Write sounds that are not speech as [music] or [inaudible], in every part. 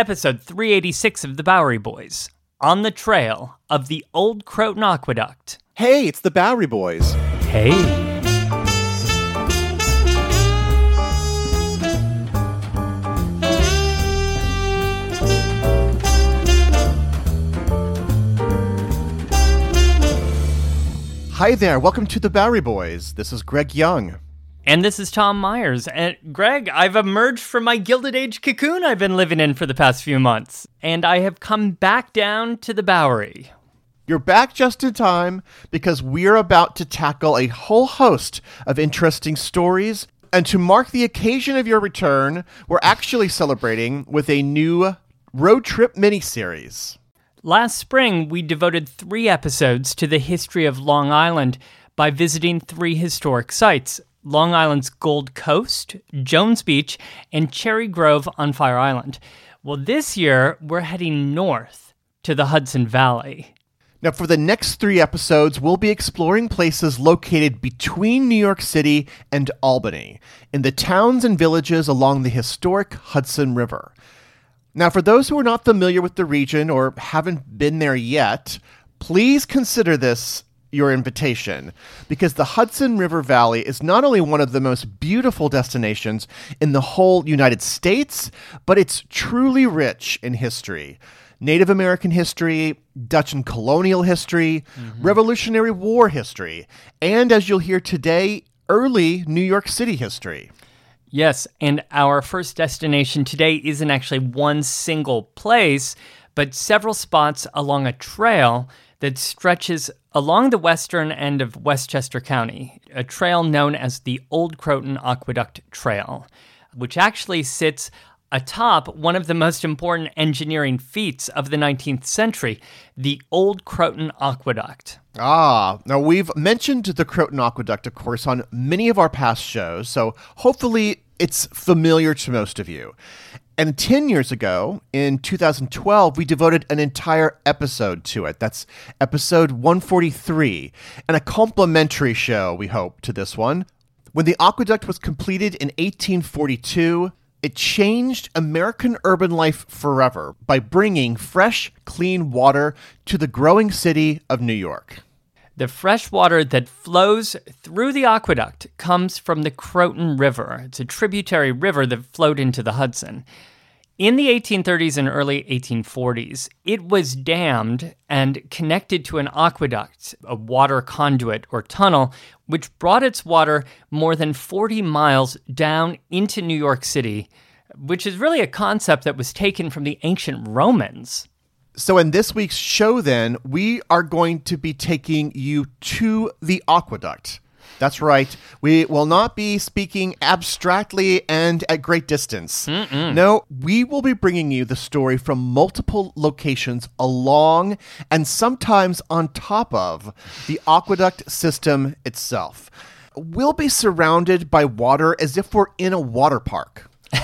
Episode 386 of The Bowery Boys On the Trail of the Old Croton Aqueduct. Hey, it's the Bowery Boys. Hey. Hi there, welcome to the Bowery Boys. This is Greg Young. And this is Tom Myers. And Greg, I've emerged from my Gilded Age cocoon I've been living in for the past few months. And I have come back down to the Bowery. You're back just in time because we're about to tackle a whole host of interesting stories. And to mark the occasion of your return, we're actually celebrating with a new road trip miniseries. Last spring, we devoted three episodes to the history of Long Island by visiting three historic sites Long Island's Gold Coast, Jones Beach, and Cherry Grove on Fire Island. Well, this year, we're heading north to the Hudson Valley. Now, for the next three episodes, we'll be exploring places located between New York City and Albany, in the towns and villages along the historic Hudson River. Now, for those who are not familiar with the region or haven't been there yet, please consider this your invitation because the Hudson River Valley is not only one of the most beautiful destinations in the whole United States, but it's truly rich in history. Native American history, Dutch and colonial history, mm-hmm. Revolutionary War history, and as you'll hear today, early New York City history. Yes, and our first destination today isn't actually one single place, but several spots along a trail that stretches along the western end of Westchester County, a trail known as the Old Croton Aqueduct Trail, which actually sits atop one of the most important engineering feats of the 19th century, the Old Croton Aqueduct. Ah, now we've mentioned the Croton Aqueduct, of course, on many of our past shows, so hopefully it's familiar to most of you. And 10 years ago, in 2012, we devoted an entire episode to it. That's episode 143, and a complimentary show, we hope, to this one. When the aqueduct was completed in 1842, it changed American urban life forever by bringing fresh, clean water to the growing city of New York. The fresh water that flows through the aqueduct comes from the Croton River. It's a tributary river that flowed into the Hudson. In the 1830s and early 1840s, it was dammed and connected to an aqueduct, a water conduit or tunnel, which brought its water more than 40 miles down into New York City, which is really a concept that was taken from the ancient Romans. So, in this week's show, then, we are going to be taking you to the aqueduct. That's right. We will not be speaking abstractly and at great distance. No, we will be bringing you the story from multiple locations along and sometimes on top of the aqueduct system itself. We'll be surrounded by water as if we're in a water park. [laughs]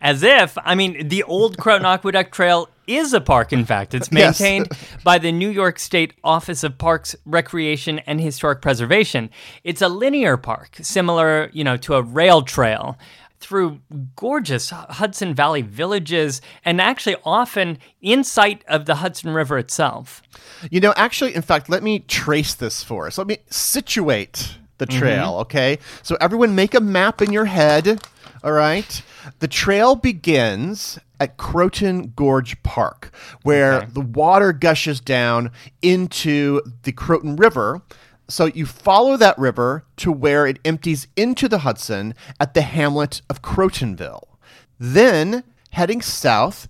As if, I mean, the old Croton Aqueduct Trail is a park, in fact. It's [laughs] Yes. maintained by the New York State Office of Parks, Recreation, and Historic Preservation. It's a linear park, similar, you know, to a rail trail through gorgeous Hudson Valley villages and actually often in sight of the Hudson River itself. You know, actually, in fact, let me trace this for us. Let me situate the mm-hmm. trail, okay? So, everyone make a map in your head. All right. The trail begins at Croton Gorge Park, where Okay. the water gushes down into the Croton River. So you follow that river to where it empties into the Hudson at the hamlet of Crotonville. Then, heading south,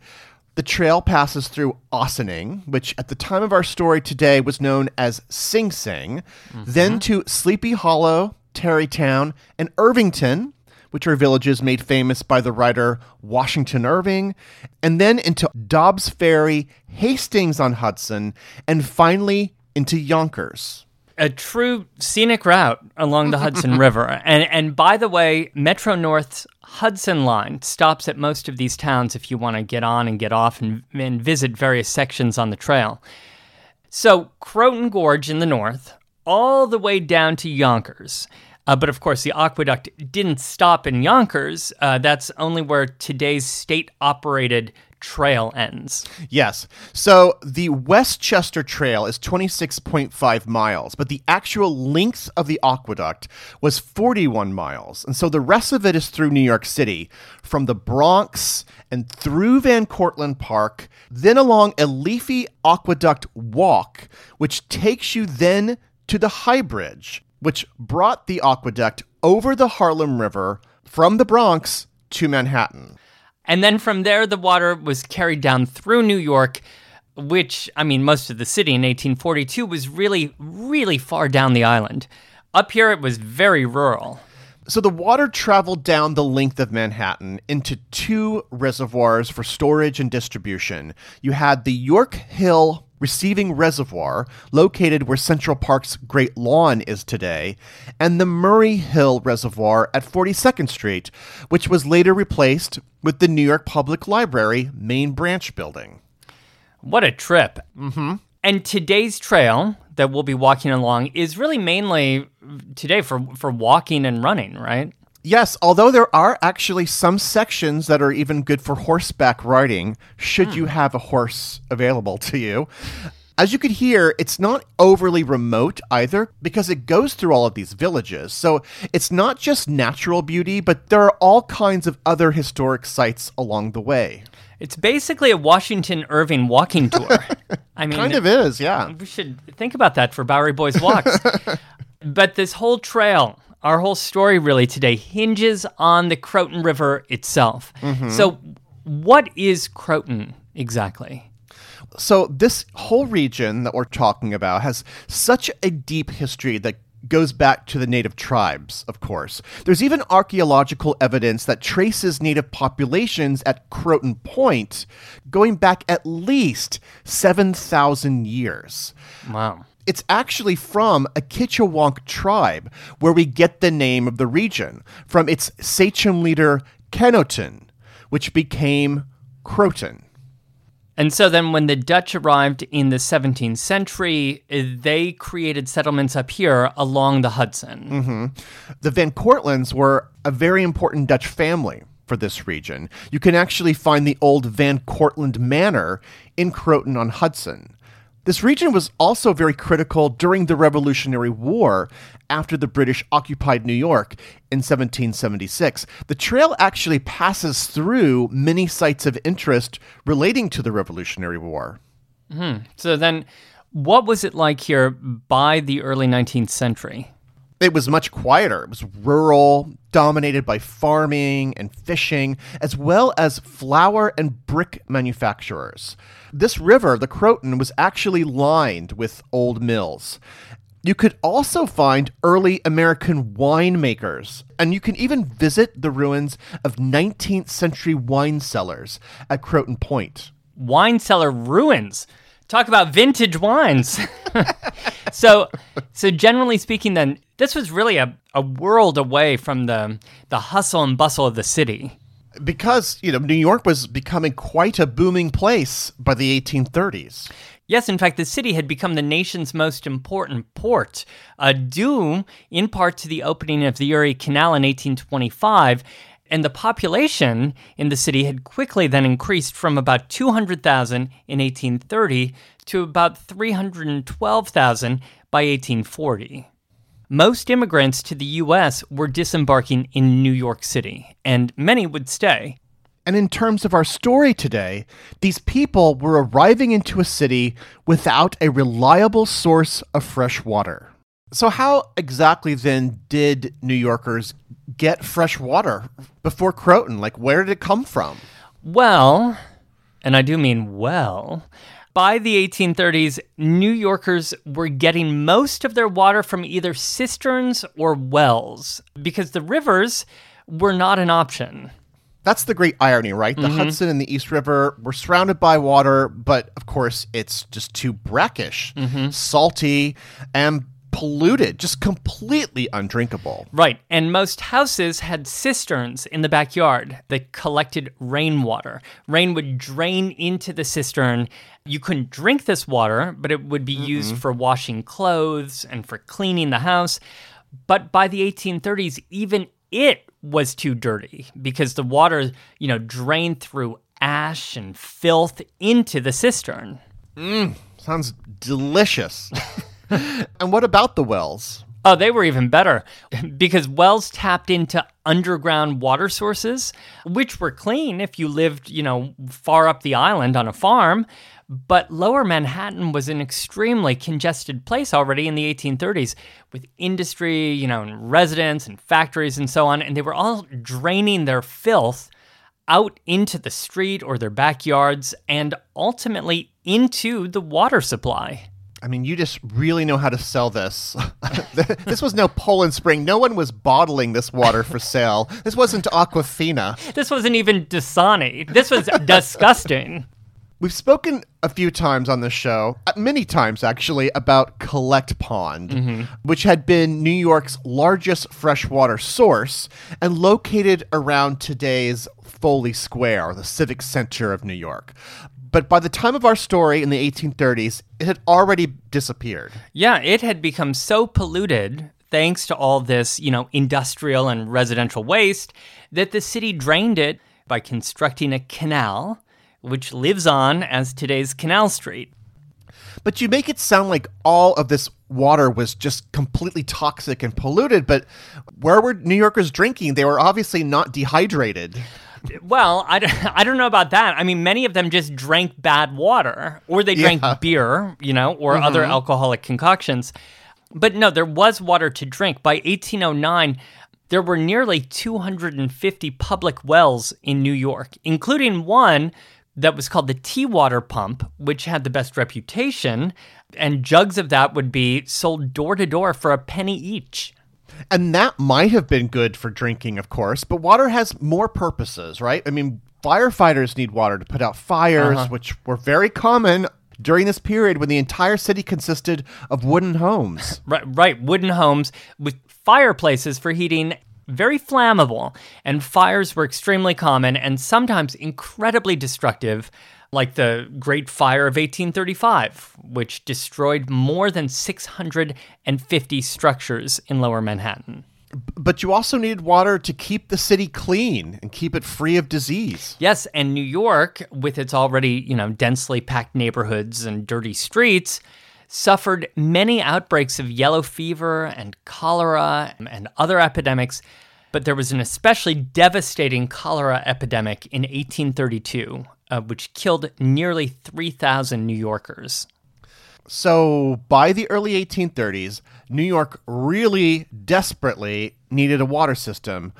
the trail passes through Ossining, which at the time of our story today was known as Sing Sing, then mm-hmm. to Sleepy Hollow, Tarrytown, and Irvington, which are villages made famous by the writer Washington Irving, and then into Dobbs Ferry, Hastings on Hudson, and finally into Yonkers. a true scenic route along the Hudson [laughs] River. And and by the way, Metro North's Hudson line stops at most of these towns if you want to get on and get off and, and visit various sections on the trail. So Croton Gorge in the north, all the way down to Yonkers. Uh, but of course, the aqueduct didn't stop in Yonkers. Uh, that's only where today's state operated trail ends. Yes. So the Westchester Trail is 26.5 miles, but the actual length of the aqueduct was 41 miles. And so the rest of it is through New York City, from the Bronx and through Van Cortlandt Park, then along a leafy aqueduct walk, which takes you then to the High Bridge, which brought the aqueduct over the Harlem River from the Bronx to Manhattan. And then from there, the water was carried down through New York, which, I mean, most of the city in 1842 was really, really far down the island. Up here, it was very rural. So the water traveled down the length of Manhattan into two reservoirs for storage and distribution. You had the York Hill Receiving Reservoir, located where Central Park's Great Lawn is today, and the Murray Hill Reservoir at 42nd Street, which was later replaced with the New York Public Library main branch building. What a trip. Mm-hmm. And today's trail that we'll be walking along is really mainly today for, for walking and running, right? Yes, although there are actually some sections that are even good for horseback riding, should you hmm. have a horse available to you. As you could hear, it's not overly remote either because it goes through all of these villages. So it's not just natural beauty, but there are all kinds of other historic sites along the way. It's basically a Washington Irving walking tour. [laughs] I mean, Kind of is, yeah. we should think about that for Bowery Boys Walks. [laughs] but this whole trail, our whole story really today hinges on the Croton River itself. Mm-hmm. So, what is Croton exactly? So this whole region that we're talking about has such a deep history that goes back to the native tribes, of course. There's even archaeological evidence that traces native populations at Croton Point going back at least 7,000 years. Wow. It's actually from a Kitchewonk tribe where we get the name of the region, from its sachem leader Kenoton, which became Croton. And so then when the Dutch arrived in the 17th century, they created settlements up here along the Hudson. Mm-hmm. The Van Cortlandts were a very important Dutch family for this region. You can actually find the old Van Cortlandt Manor in Croton on Hudson. This region was also very critical during the Revolutionary War after the British occupied New York in 1776. The trail actually passes through many sites of interest relating to the Revolutionary War. Hmm. So then what was it like here by the early 19th century? It was much quieter. It was rural, dominated by farming and fishing, as well as flour and brick manufacturers. This river, the Croton, was actually lined with old mills. You could also find early American winemakers, and you can even visit the ruins of 19th century wine cellars at Croton Point. wine cellar ruins. Talk about vintage wines. [laughs] so, so generally speaking, then this was really a, a world away from the the hustle and bustle of the city. Because, you know, New York was becoming quite a booming place by the 1830s. Yes, in fact, the city had become the nation's most important port, uh, due in part to the opening of the Erie Canal in 1825. And the population in the city had quickly then increased from about 200,000 in 1830 to about 312,000 by 1840. Most immigrants to the US were disembarking in New York City, and many would stay. And in terms of our story today, these people were arriving into a city without a reliable source of fresh water. So, how exactly then did New Yorkers get fresh water before Croton? Like, where did it come from? Well, and I do mean well, by the 1830s, New Yorkers were getting most of their water from either cisterns or wells because the rivers were not an option. That's the great irony, right? The mm-hmm. Hudson and the East River were surrounded by water, but of course, it's just too brackish, mm-hmm. salty, and polluted, just completely undrinkable. Right. And most houses had cisterns in the backyard that collected rainwater. Rain would drain into the cistern. You couldn't drink this water, but it would be mm used for washing clothes and for cleaning the house. But by the 1830s, even it was too dirty because the water, you know, drained through ash and filth into the cistern. Mmm, sounds delicious. [laughs] [laughs] and what about the wells? Oh, they were even better because wells tapped into underground water sources, which were clean if you lived, you know, far up the island on a farm. But lower Manhattan was an extremely congested place already in the 1830s with industry, you know, and residents and factories and so on. And they were all draining their filth out into the street or their backyards and ultimately into the water supply. I mean, you just really know how to sell this. [laughs] this was no Poland Spring. No one was bottling this water for sale. This wasn't Aquafina. This wasn't even Dasani. This was [laughs] disgusting. We've spoken a few times on this show, uh, many times actually, about Collect Pond, mm-hmm. which had been New York's largest freshwater source and located around today's Foley Square, the civic center of New York. But by the time of our story in the 1830s, it had already disappeared. Yeah, it had become so polluted thanks to all this, you know, industrial and residential waste that the city drained it by constructing a canal which lives on as today's Canal Street. But you make it sound like all of this water was just completely toxic and polluted, but where were New Yorkers drinking? They were obviously not dehydrated. Well, I don't, [laughs] I don't know about that. I mean, many of them just drank bad water, or they drank yeah. beer, you know, or mm-hmm. other alcoholic concoctions. But no, there was water to drink. By 1809, there were nearly 250 public wells in New York, including one that was called the tea water pump, which had the best reputation, and jugs of that would be sold door to door for a penny each. And that might have been good for drinking, of course, but water has more purposes, right? I mean, firefighters need water to put out fires, uh-huh. which were very common during this period when the entire city consisted of wooden homes. [laughs] right, right, wooden homes with fireplaces for heating very flammable, and fires were extremely common and sometimes incredibly destructive, like the Great Fire of 1835, which destroyed more than 650 structures in lower Manhattan. But you also needed water to keep the city clean and keep it free of disease. Yes, and New York, with its already, you know, densely packed neighborhoods and dirty streets, suffered many outbreaks of yellow fever and cholera and other epidemics, but there was an especially devastating cholera epidemic in 1832, uh, which killed nearly 3,000 New Yorkers. So, by the early 1830s, New York really desperately needed a water system.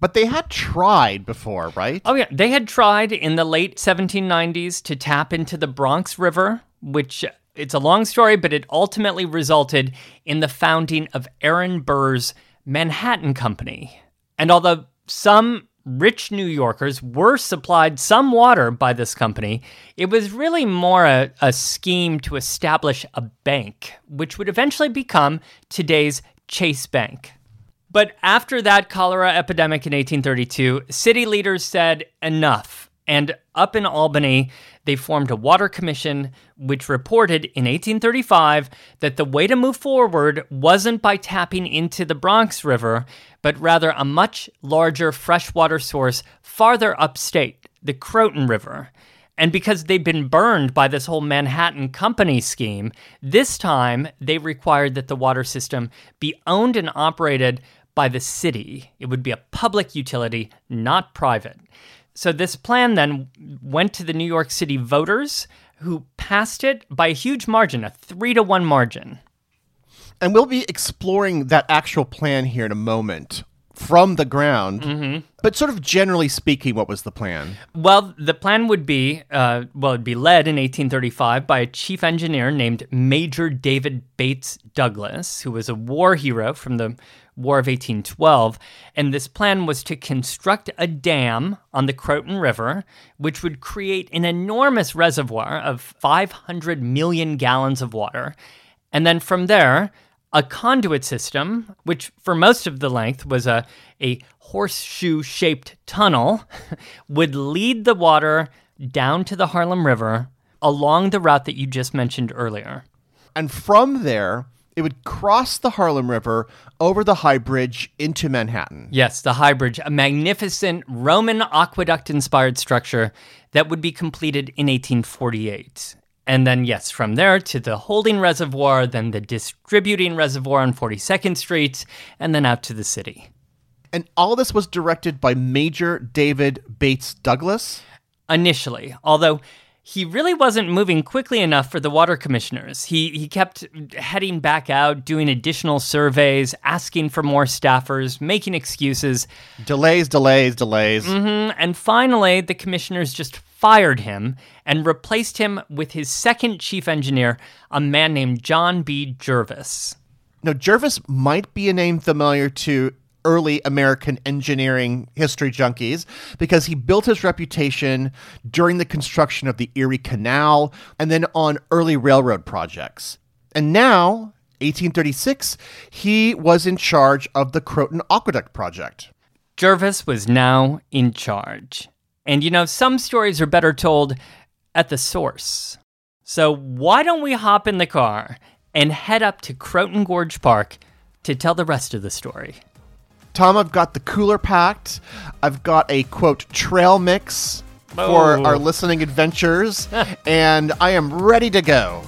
But they had tried before, right? Oh, yeah. They had tried in the late 1790s to tap into the Bronx River, which it's a long story, but it ultimately resulted in the founding of Aaron Burr's Manhattan Company. And although some rich New Yorkers were supplied some water by this company, it was really more a, a, scheme to establish a bank, which would eventually become today's Chase Bank. But after that cholera epidemic in 1832, city leaders said enough and up in Albany, they formed a water commission which reported in 1835 that the way to move forward wasn't by tapping into the Bronx River, but rather a much larger freshwater source farther upstate, the Croton River. And because they'd been burned by this whole Manhattan Company scheme, this time they required that the water system be owned and operated by the city. It would be a public utility, not private. So this plan then went to the New York City voters who passed it by a huge margin, a three to one margin. And we'll be exploring that actual plan here in a moment from the ground. Mm-hmm. But sort of generally speaking, what was the plan? Well, the plan would be, uh, well, it'd be led in 1835 by a chief engineer named Major David Bates Douglas, who was a war hero from the War of 1812. And this plan was to construct a dam on the Croton River, which would create an enormous reservoir of 500 million gallons of water. And then from there, a conduit system, which for most of the length was a, a horseshoe shaped tunnel, [laughs] would lead the water down to the Harlem River along the route that you just mentioned earlier. And from there, it would cross the Harlem River over the High Bridge into Manhattan. Yes, the High Bridge, a magnificent Roman aqueduct inspired structure that would be completed in 1848. And then, yes, from there to the holding reservoir, then the distributing reservoir on 42nd Street, and then out to the city. And all this was directed by Major David Bates Douglas? Initially, although he really wasn't moving quickly enough for the water commissioners. He, he kept heading back out, doing additional surveys, asking for more staffers, making excuses. Delays, delays, delays. Mm-hmm. And finally, the commissioners just fired him and replaced him with his second chief engineer, a man named John B. Jervis. Now, Jervis might be a name familiar to early American engineering history junkies because he built his reputation during the construction of the Erie Canal and then on early railroad projects. And now, 1836, he was in charge of the Croton Aqueduct project. Jervis was now in charge. And you know, some stories are better told at the source. So why don't we hop in the car and head up to Croton Gorge Park to tell the rest of the story? Tom, I've got the cooler packed. I've got a quote trail mix for Oh. our listening adventures, [laughs] and I am ready to go.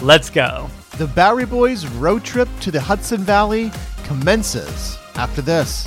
Let's go. The Bowery Boys road trip to the Hudson Valley commences after this.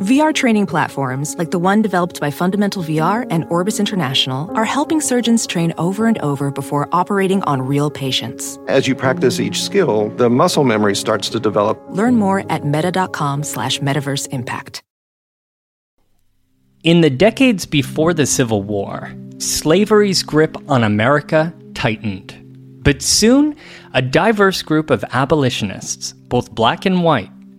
VR training platforms, like the one developed by Fundamental VR and Orbis International, are helping surgeons train over and over before operating on real patients. As you practice each skill, the muscle memory starts to develop. Learn more at meta.com slash metaverse impact. In the decades before the Civil War, slavery's grip on America tightened. But soon, a diverse group of abolitionists, both black and white,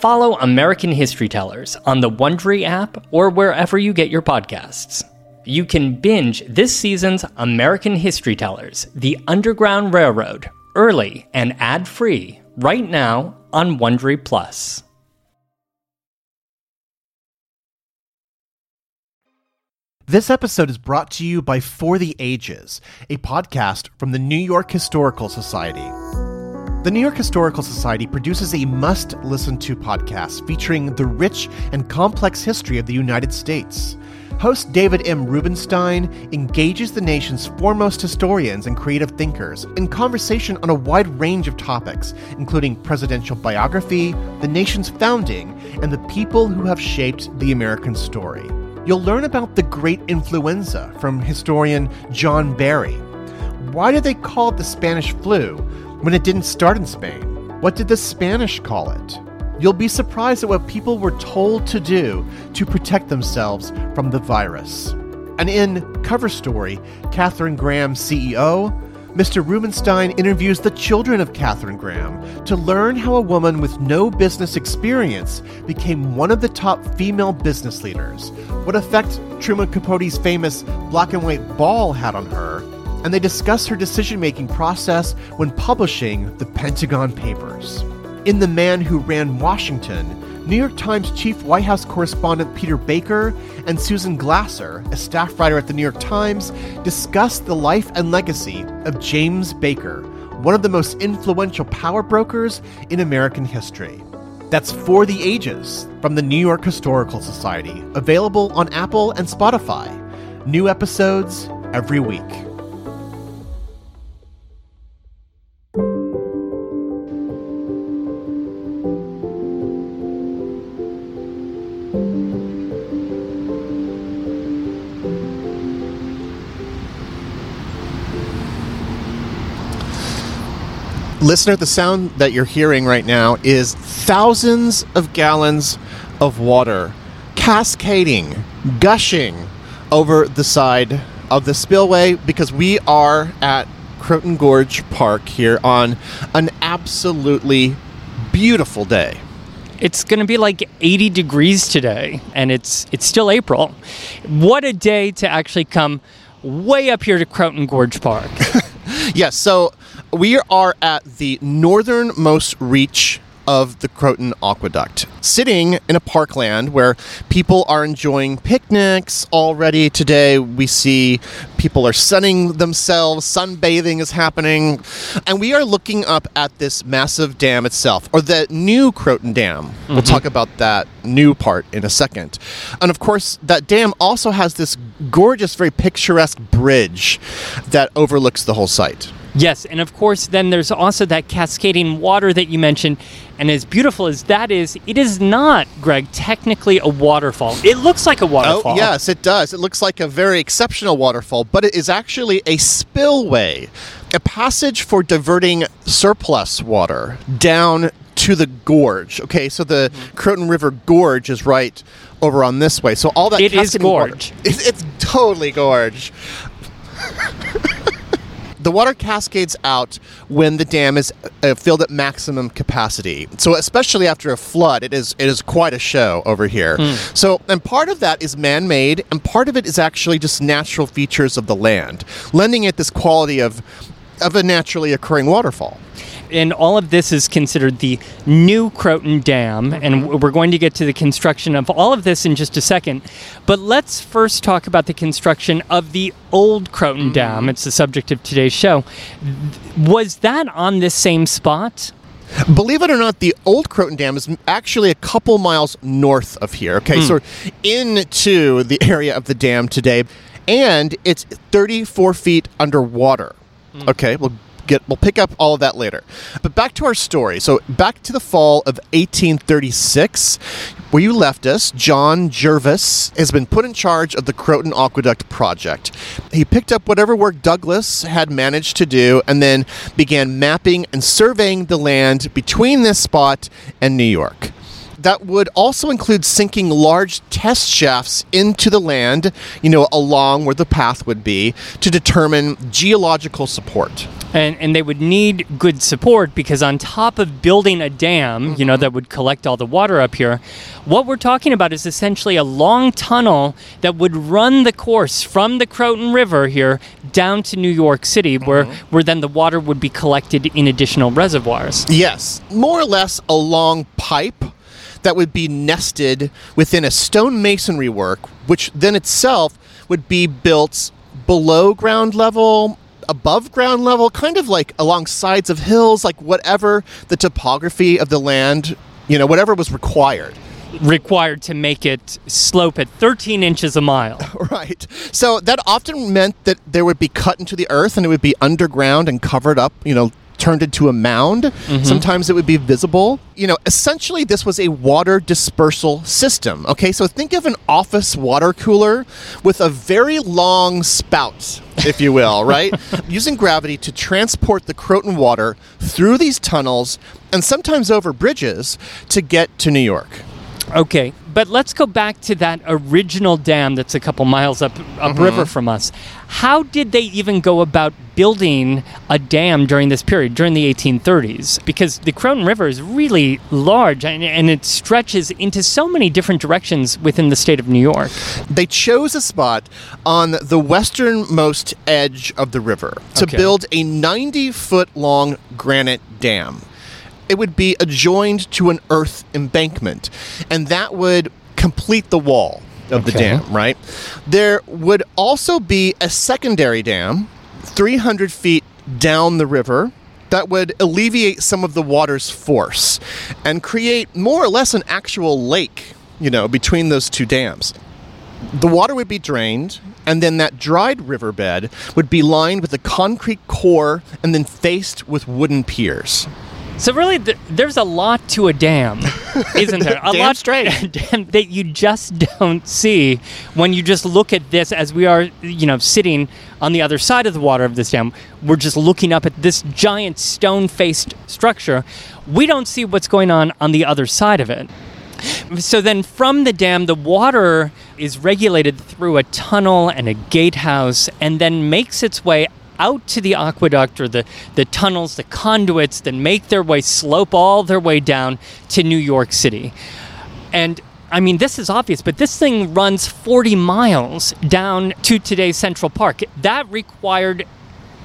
Follow American History Tellers on the Wondery app or wherever you get your podcasts. You can binge this season's American History Tellers, The Underground Railroad, early and ad-free right now on Wondery Plus. This episode is brought to you by For the Ages, a podcast from the New York Historical Society. The New York Historical Society produces a must listen to podcast featuring the rich and complex history of the United States. Host David M. Rubenstein engages the nation's foremost historians and creative thinkers in conversation on a wide range of topics, including presidential biography, the nation's founding, and the people who have shaped the American story. You'll learn about the Great Influenza from historian John Barry. Why do they call it the Spanish flu when it didn't start in Spain? What did the Spanish call it? You'll be surprised at what people were told to do to protect themselves from the virus. And in Cover Story, Katharine Graham, CEO, Mr. Rubenstein interviews the children of Katharine Graham to learn how a woman with no business experience became one of the top female business leaders, what effect Truman Capote's famous black and white ball had on her, and they discuss her decision making process when publishing the Pentagon Papers. In The Man Who Ran Washington, New York Times chief White House correspondent Peter Baker and Susan Glasser, a staff writer at the New York Times, discuss the life and legacy of James Baker, one of the most influential power brokers in American history. That's For the Ages from the New York Historical Society, available on Apple and Spotify. New episodes every week. Listener, the sound that you're hearing right now is thousands of gallons of water cascading, gushing over the side of the spillway because we are at Croton Gorge Park here on an absolutely beautiful day. It's going to be like 80 degrees today and it's it's still April. What a day to actually come way up here to Croton Gorge Park. [laughs] Yes, so we are at the northernmost reach of the Croton Aqueduct, sitting in a parkland where people are enjoying picnics already. Today, we see people are sunning themselves, sunbathing is happening, and we are looking up at this massive dam itself, or the new Croton Dam. We'll mm-hmm. talk about that new part in a second. And of course, that dam also has this gorgeous, very picturesque bridge that overlooks the whole site. Yes, and of course, then there's also that cascading water that you mentioned. And as beautiful as that is, it is not, Greg, technically a waterfall. It looks like a oh, waterfall. Oh, yes, it does. It looks like a very exceptional waterfall, but it is actually a spillway, a passage for diverting surplus water down to the gorge. Okay, so the mm-hmm. Croton River Gorge is right over on this way. So all that It is cascading water- gorge. [laughs] It's, it's totally gorge. [laughs] the water cascades out when the dam is uh, filled at maximum capacity. So especially after a flood, it is it is quite a show over here. So and part of that is man-made, and part of it is actually just natural features of the land, lending it this quality of of a naturally occurring waterfall. And all of this is considered the new Croton Dam, and mm-hmm. we're going to get to the construction of all of this in just a second. But let's first talk about the construction of the old Croton mm-hmm. Dam. It's the subject of today's show. Was that on this same spot? Believe it or not, the old Croton Dam is actually a couple miles north of here. Okay, hmm. so into the [laughs] area of the dam today, and it's 34 feet underwater. Hmm. Okay, we'll get we'll pick up all of that later. But back to our story. So back to the fall of 1836, where you left us, John Jervis has been put in charge of the Croton Aqueduct project. He picked up whatever work Douglas had managed to do and then began mapping and surveying the land between this spot and New York that would also include sinking large test shafts into the land, you know, along where the path would be to determine geological support. And, and they would need good support because on top of building a dam, you know, mm-hmm. that would collect all the water up here, what we're talking about is essentially a long tunnel that would run the course from the Croton River here down to New York City, where, mm-hmm. where then the water would be collected in additional reservoirs. Yes, more or less a long pipe that would be nested within a stone masonry work, which then itself would be built below ground level, above ground level, kind of like along sides of hills, like whatever the topography of the land, you know, whatever was required. Required to make it slope at 13 inches a mile. [laughs] Right. So that often meant that there would be cut into the earth and it would be underground and covered up, you know, turned into a mound. Mm-hmm. Sometimes it would be visible. You know, essentially, this was a water dispersal system. Okay, so think of an office water cooler with a very long spout, if you will, [laughs] right? Using gravity to transport the Croton water through these tunnels and sometimes over bridges to get to New York. Okay, but let's go back to that original dam that's a couple miles up upriver mm-hmm. from us. How did they even go about building a dam during this period, during the 1830s? Because the Croton River is really large and, and it stretches into so many different directions within the state of New York. they chose a spot on the westernmost edge of the river to Okay. build a 90 foot long granite dam. It would be adjoined to an earth embankment, and that would complete the wall of the dam, right? There would also be a secondary dam 300 feet down the river that would alleviate some of the water's force and create more or less an actual lake, you know, between those two dams the water would be drained, and then that dried riverbed would be lined with a concrete core and then faced with wooden piers. So really, th- there's a lot to a dam, [laughs] isn't there? A Damn lot straight. [laughs] that you just don't see when you just look at this as we are, you know, sitting on the other side of the water of this dam. We're just looking up at this giant stone-faced structure. We don't see what's going on on the other side of it. So then from the dam, the water is regulated through a tunnel and a gatehouse and then makes its way out to the aqueduct or the, the tunnels, the conduits that make their way, slope all their way down to New York City. And I mean, this is obvious, but this thing runs 40 miles down to today's Central Park. That required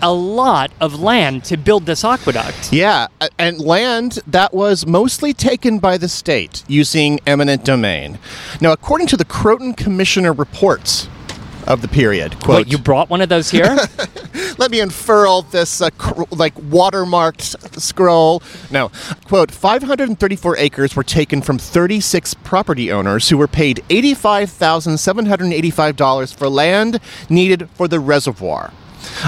a lot of land to build this aqueduct. Yeah, and land that was mostly taken by the state using eminent domain. Now, according to the Croton Commissioner reports of the period, quote, Wait, you brought one of those here? [laughs] let me unfurl this uh, cr- like watermarked scroll. No, quote, 534 acres were taken from 36 property owners who were paid $85,785 for land needed for the reservoir.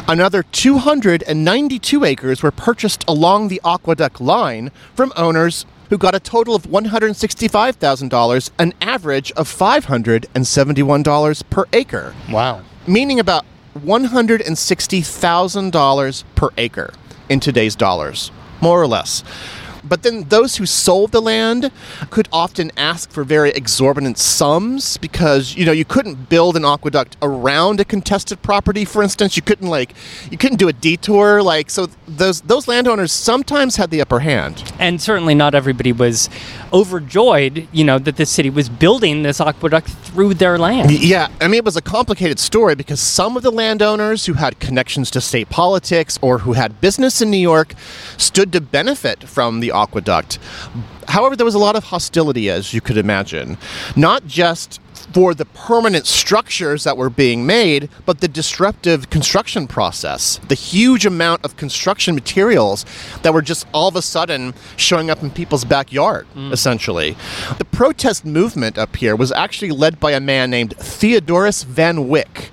Another 292 acres were purchased along the aqueduct line from owners who got a total of $165,000, an average of $571 per acre wow. meaning about $160,000 per acre in today's dollars, more or less. But then those who sold the land could often ask for very exorbitant sums because you know you couldn't build an aqueduct around a contested property. For instance, you couldn't like you couldn't do a detour like so. Those those landowners sometimes had the upper hand. and certainly not everybody was overjoyed, you know, that the city was building this aqueduct through their land. Yeah, I mean, it was a complicated story because some of the landowners who had connections to state politics or who had business in New York stood to benefit from the aqueduct. However, there was a lot of hostility, as you could imagine, not just for the permanent structures that were being made, but the disruptive construction process, the huge amount of construction materials that were just all of a sudden showing up in people's backyard, mm. essentially. The protest movement up here was actually led by a man named Theodorus Van Wyck.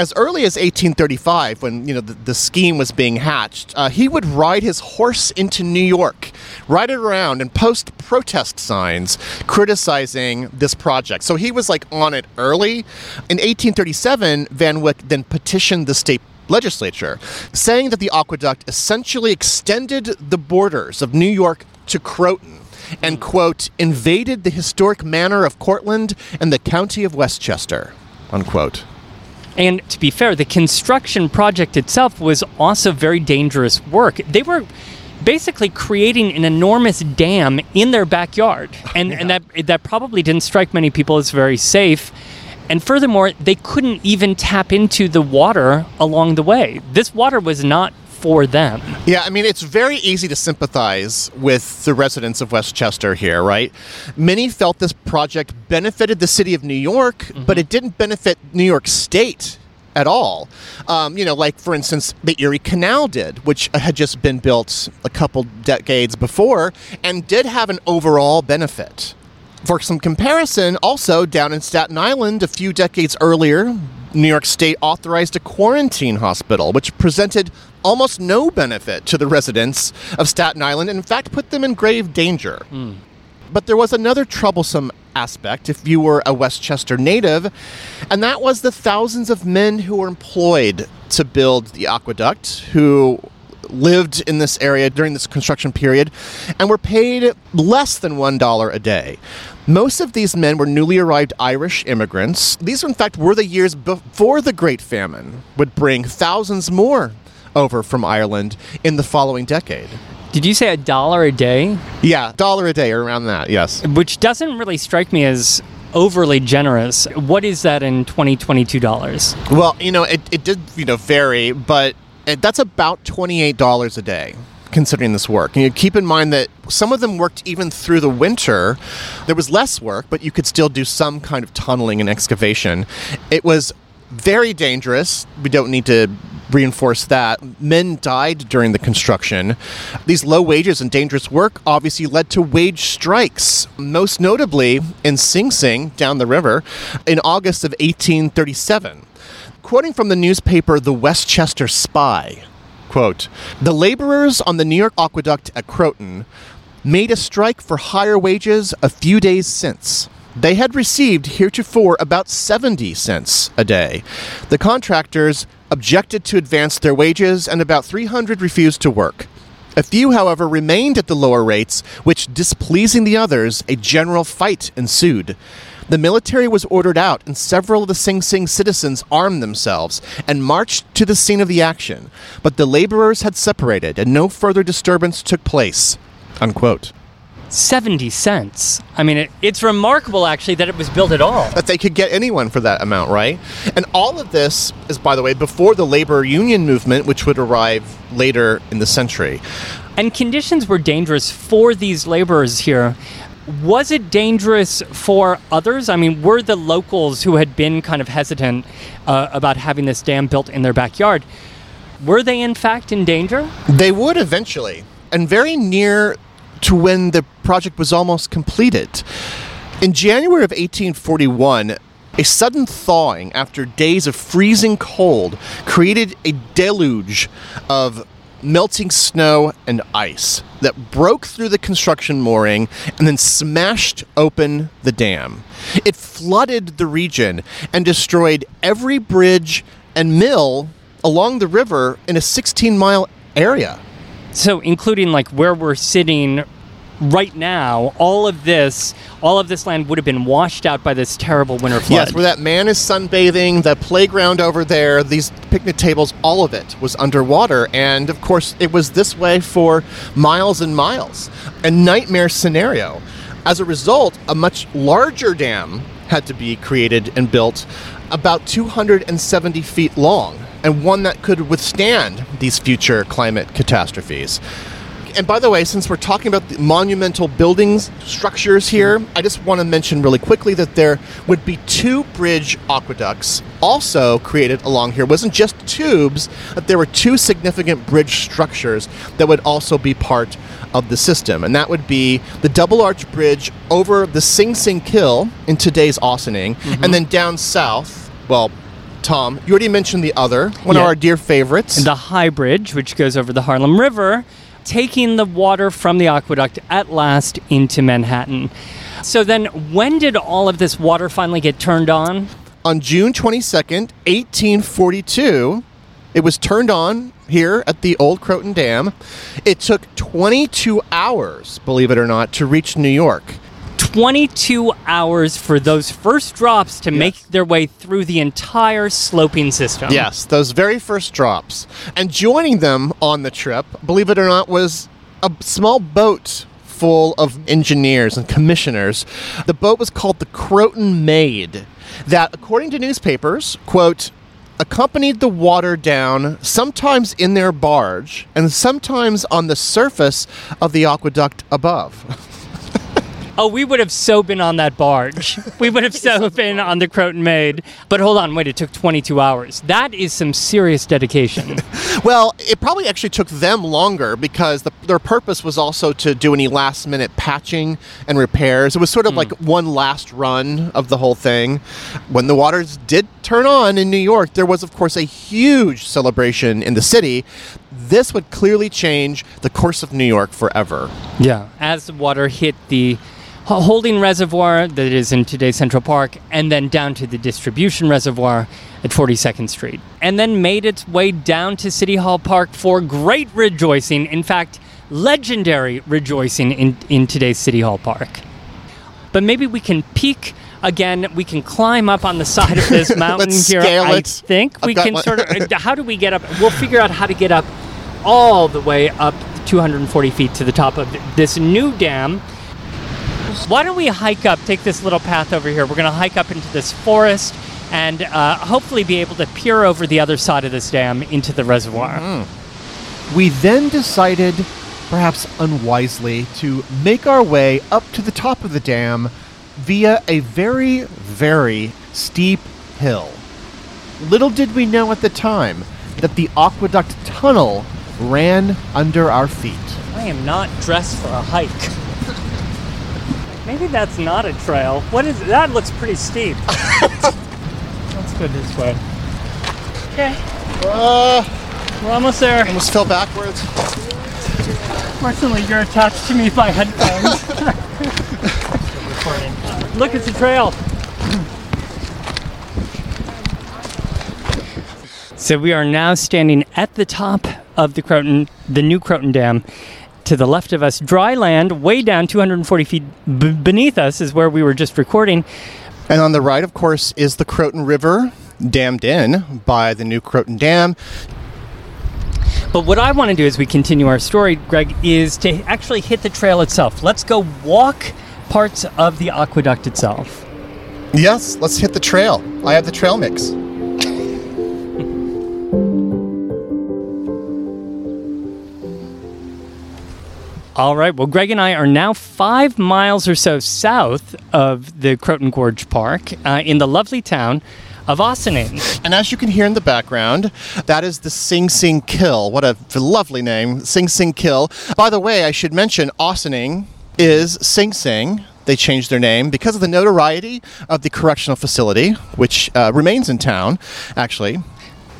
As early as 1835, when you know the, the scheme was being hatched, uh, he would ride his horse into New York, ride it around, and post protest signs criticizing this project. So he was like on it early. In 1837, Van Wyck then petitioned the state legislature, saying that the aqueduct essentially extended the borders of New York to Croton and, quote, invaded the historic manor of Cortlandt and the county of Westchester, unquote. And to be fair, the construction project itself was also very dangerous work. They were basically creating an enormous dam in their backyard. [laughs] And, yeah. and that, that probably didn't strike many people as very safe. And furthermore, they couldn't even tap into the water along the way. This water was not for them. Yeah, I mean, it's very easy to sympathize with the residents of Westchester here, right? Many felt this project benefited the city of New York, mm-hmm. but it didn't benefit New York State at all. Um, you know, like for instance, the Erie Canal did, which had just been built a couple decades before and did have an overall benefit. For some comparison, also down in Staten Island a few decades earlier, New York State authorized a quarantine hospital, which presented almost no benefit to the residents of Staten Island and, in fact, put them in grave danger. Mm. But there was another troublesome aspect if you were a Westchester native, and that was the thousands of men who were employed to build the aqueduct, who lived in this area during this construction period and were paid less than $1 a day. Most of these men were newly arrived Irish immigrants. These, in fact, were the years before the Great Famine would bring thousands more over from Ireland in the following decade. Did you say a dollar a day? Yeah, dollar a day or around that, yes. Which doesn't really strike me as overly generous. What is that in 2022 dollars? Well, you know, it, it did, you know, vary, but Uh, that's about $28 a day considering this work. And you keep in mind that some of them worked even through the winter. There was less work, but you could still do some kind of tunneling and excavation. It was very dangerous. We don't need to reinforce that. Men died during the construction. These low wages and dangerous work obviously led to wage strikes, most notably in Sing Sing down the river in August of 1837 quoting from the newspaper The Westchester Spy, quote, "The laborers on the New York aqueduct at Croton made a strike for higher wages a few days since." They had received heretofore about 70 cents a day. The contractors objected to advance their wages, and about 300 refused to work. A few, however, remained at the lower rates, which, displeasing the others, a general fight ensued. The military was ordered out, and several of the Sing Sing citizens armed themselves and marched to the scene of the action. But the laborers had separated, and no further disturbance took place. Unquote. 70 cents. I mean, it, it's remarkable actually that it was built at all. That they could get anyone for that amount, right? And all of this is, by the way, before the labor union movement, which would arrive later in the century. And conditions were dangerous for these laborers here. Was it dangerous for others? I mean, were the locals who had been kind of hesitant uh, about having this dam built in their backyard, were they in fact in danger? They would eventually, and very near to when the project was almost completed. In January of 1841, a sudden thawing after days of freezing cold created a deluge of melting snow and ice that broke through the construction mooring and then smashed open the dam. It flooded the region and destroyed every bridge and mill along the river in a 16 mile area. So, including like where we're sitting right now, all of this, all of this land would have been washed out by this terrible winter flood. Yes, where that man is sunbathing, the playground over there, these picnic tables, all of it was underwater. And of course, it was this way for miles and miles. A nightmare scenario. As a result, a much larger dam had to be created and built, about 270 feet long, and one that could withstand these future climate catastrophes and by the way, since we're talking about the monumental buildings, structures here, I just want to mention really quickly that there would be two bridge aqueducts also created along here. It wasn't just tubes, but there were two significant bridge structures that would also be part of the system. And that would be the double arch bridge over the Sing Sing Kill in today's Ossining, mm-hmm. and then down south, well, Tom, you already mentioned the other, one Yeah. of our dear favorites. And the High Bridge, which goes over the Harlem River, taking the water from the aqueduct at last into Manhattan. So then, when did all of this water finally get turned on? on June 22nd, 1842, it was turned on here at the Old Croton Dam. It took 22 hours, believe it or not, to reach New York. 22 hours for those first drops to make their way through the entire sloping system. Yes, those very first drops. And joining them on the trip, believe it or not, was a small boat full of engineers and commissioners. The boat was called the Croton Maid, that, according to newspapers, quote, accompanied the water down, sometimes in their barge, and sometimes on the surface of the aqueduct above. [laughs] Oh, we would have so been on that barge. we would have [laughs] so been on the Croton Maid. But hold on, wait, it took 22 hours. That is some serious dedication. [laughs] Well, it probably actually took them longer because the, their purpose was also to do any last minute patching and repairs. It was sort of hmm. like one last run of the whole thing. When the waters did turn on in New York, there was, of course, a huge celebration in the city. This would clearly change the course of New York forever. Yeah. As the water hit the ho- holding reservoir that is in today's Central Park, and then down to the distribution reservoir at 42nd Street, and then made its way down to City Hall Park for great rejoicing. In fact, legendary rejoicing in, in today's City Hall Park. But maybe we can peek again. We can climb up on the side of this [laughs] mountain Let's here. scale I it. think I've we can one. sort of. [laughs] Uh, how do we get up? We'll figure out how to get up all the way up 240 feet to the top of this new dam. Why don't we hike up, take this little path over here? We're going to hike up into this forest and uh, hopefully be able to peer over the other side of this dam into the reservoir. We then decided, perhaps unwisely, to make our way up to the top of the dam via a very, very steep hill. Little did we know at the time that the aqueduct tunnel ran under our feet. I am not dressed for a hike. Maybe that's not a trail. What is that? Looks pretty steep. [laughs] Let's go this way. Okay, Uh, we're almost there. almost fell backwards. Fortunately, you're attached to me by headphones. [laughs] Look, it's a trail. So we are now standing at the top of the Croton, the new Croton Dam. To the left of us, dry land, way down 240 feet b- beneath us, is where we were just recording. And on the right, of course, is the Croton River, dammed in by the new Croton Dam. But what I want to do as we continue our story, Greg, is to actually hit the trail itself. Let's go walk parts of the aqueduct itself. Yes, let's hit the trail. I have the trail mix. All right. Well, Greg and I are now five miles or so south of the Croton Gorge Park uh, in the lovely town of Ossining. And as you can hear in the background, that is the Sing Sing Kill. What a lovely name, Sing Sing Kill. By the way, I should mention Ossining is Sing Sing. They changed their name because of the notoriety of the correctional facility, which uh, remains in town, actually.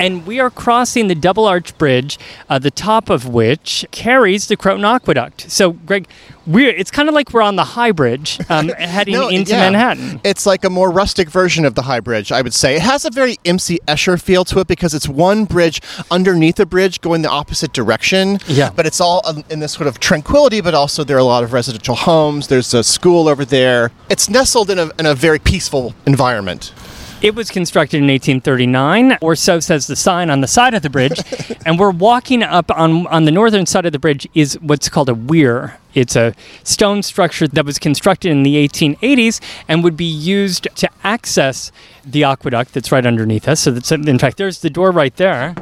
And we are crossing the Double Arch Bridge, uh, the top of which carries the Croton Aqueduct. So, Greg, we're, it's kind of like we're on the High Bridge [laughs] um, heading No, into yeah. Manhattan. It's like a more rustic version of the High Bridge, I would say. It has a very MC Escher feel to it because it's one bridge underneath a bridge going the opposite direction. Yeah. But it's all in this sort of tranquility, but also there are a lot of residential homes. There's a school over there. It's nestled in a, in a very peaceful environment. It was constructed in 1839, or so says the sign on the side of the bridge. [laughs] and we're walking up on, on the northern side of the bridge is what's called a weir. It's a stone structure that was constructed in the 1880s and would be used to access the aqueduct that's right underneath us. So that's in fact there's the door right there.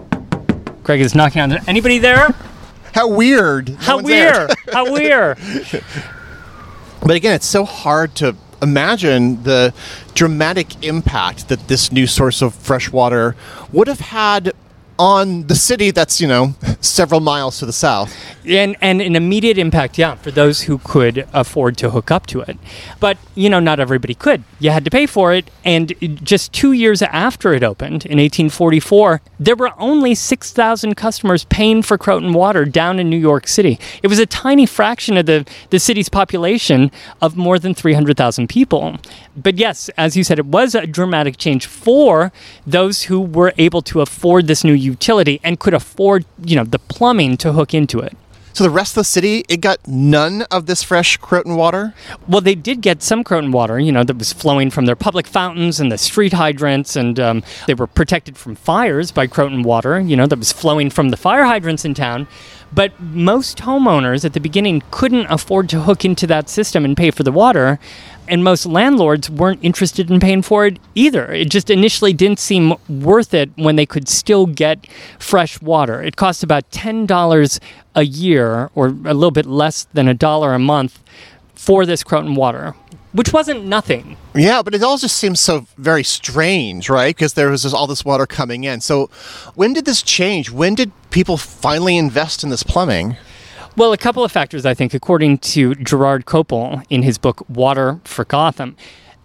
Greg is knocking on the anybody there? How weird. No How one's there. weird! How weird! [laughs] But again, it's so hard to imagine the dramatic impact that this new source of fresh water would have had on the city that's, you know, several miles to the south. and and an immediate impact yeah for those who could afford to hook up to it. But you know not everybody could. You had to pay for it. And just 2 years after it opened in 1844 there were only 6000 customers paying for Croton water down in New York City. It was a tiny fraction of the the city's population of more than 300,000 people. But yes as you said it was a dramatic change for those who were able to afford this new utility and could afford you know the plumbing to hook into it So the rest of the city, it got none of this fresh Croton water? Well, they did get some Croton water, you know, that was flowing from their public fountains and the street hydrants, and um, they were protected from fires by Croton water, you know, that was flowing from the fire hydrants in town. But most homeowners at the beginning couldn't afford to hook into that system and pay for the water. And most landlords weren't interested in paying for it either. It just initially didn't seem worth it when they could still get fresh water. It cost about $10 a year, or a little bit less than a dollar a month, for this Croton water, which wasn't nothing. Yeah, but it all just seems so very strange, right? Because there was this, all this water coming in. So when did this change? When did people finally invest in this plumbing? Well, a couple of factors, I think, according to Gerard Koeppel in his book Water for Gotham.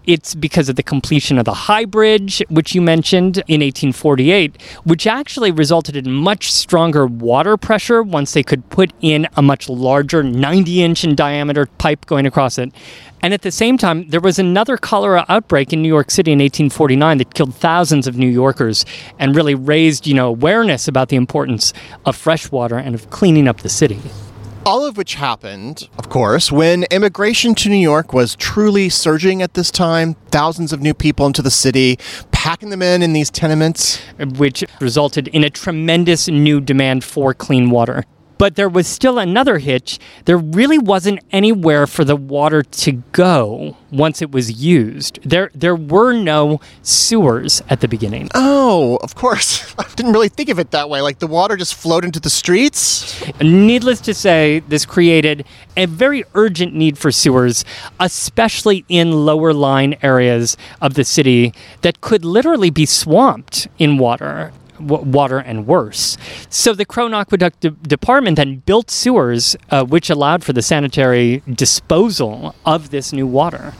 It's because of the completion of the High Bridge, which you mentioned in 1848, which actually resulted in much stronger water pressure once they could put in a much larger 90 inch in diameter pipe going across it. And at the same time, there was another cholera outbreak in New York City in 1849 that killed thousands of New Yorkers and really raised, you know, awareness about the importance of fresh water and of cleaning up the city. All of which happened, of course, when immigration to New York was truly surging at this time. Thousands of new people into the city, packing them in in these tenements. which resulted in a tremendous new demand for clean water. But there was still another hitch. There really wasn't anywhere for the water to go once it was used. There, there were no sewers at the beginning. Oh, of course. [laughs] I didn't really think of it that way. Like the water just flowed into the streets. Needless to say, this created a very urgent need for sewers, especially in lower lying areas of the city that could literally be swamped in water. W- Water and worse. So the Croton Aqueduct de- Department then built sewers, uh, which allowed for the sanitary disposal of this new water.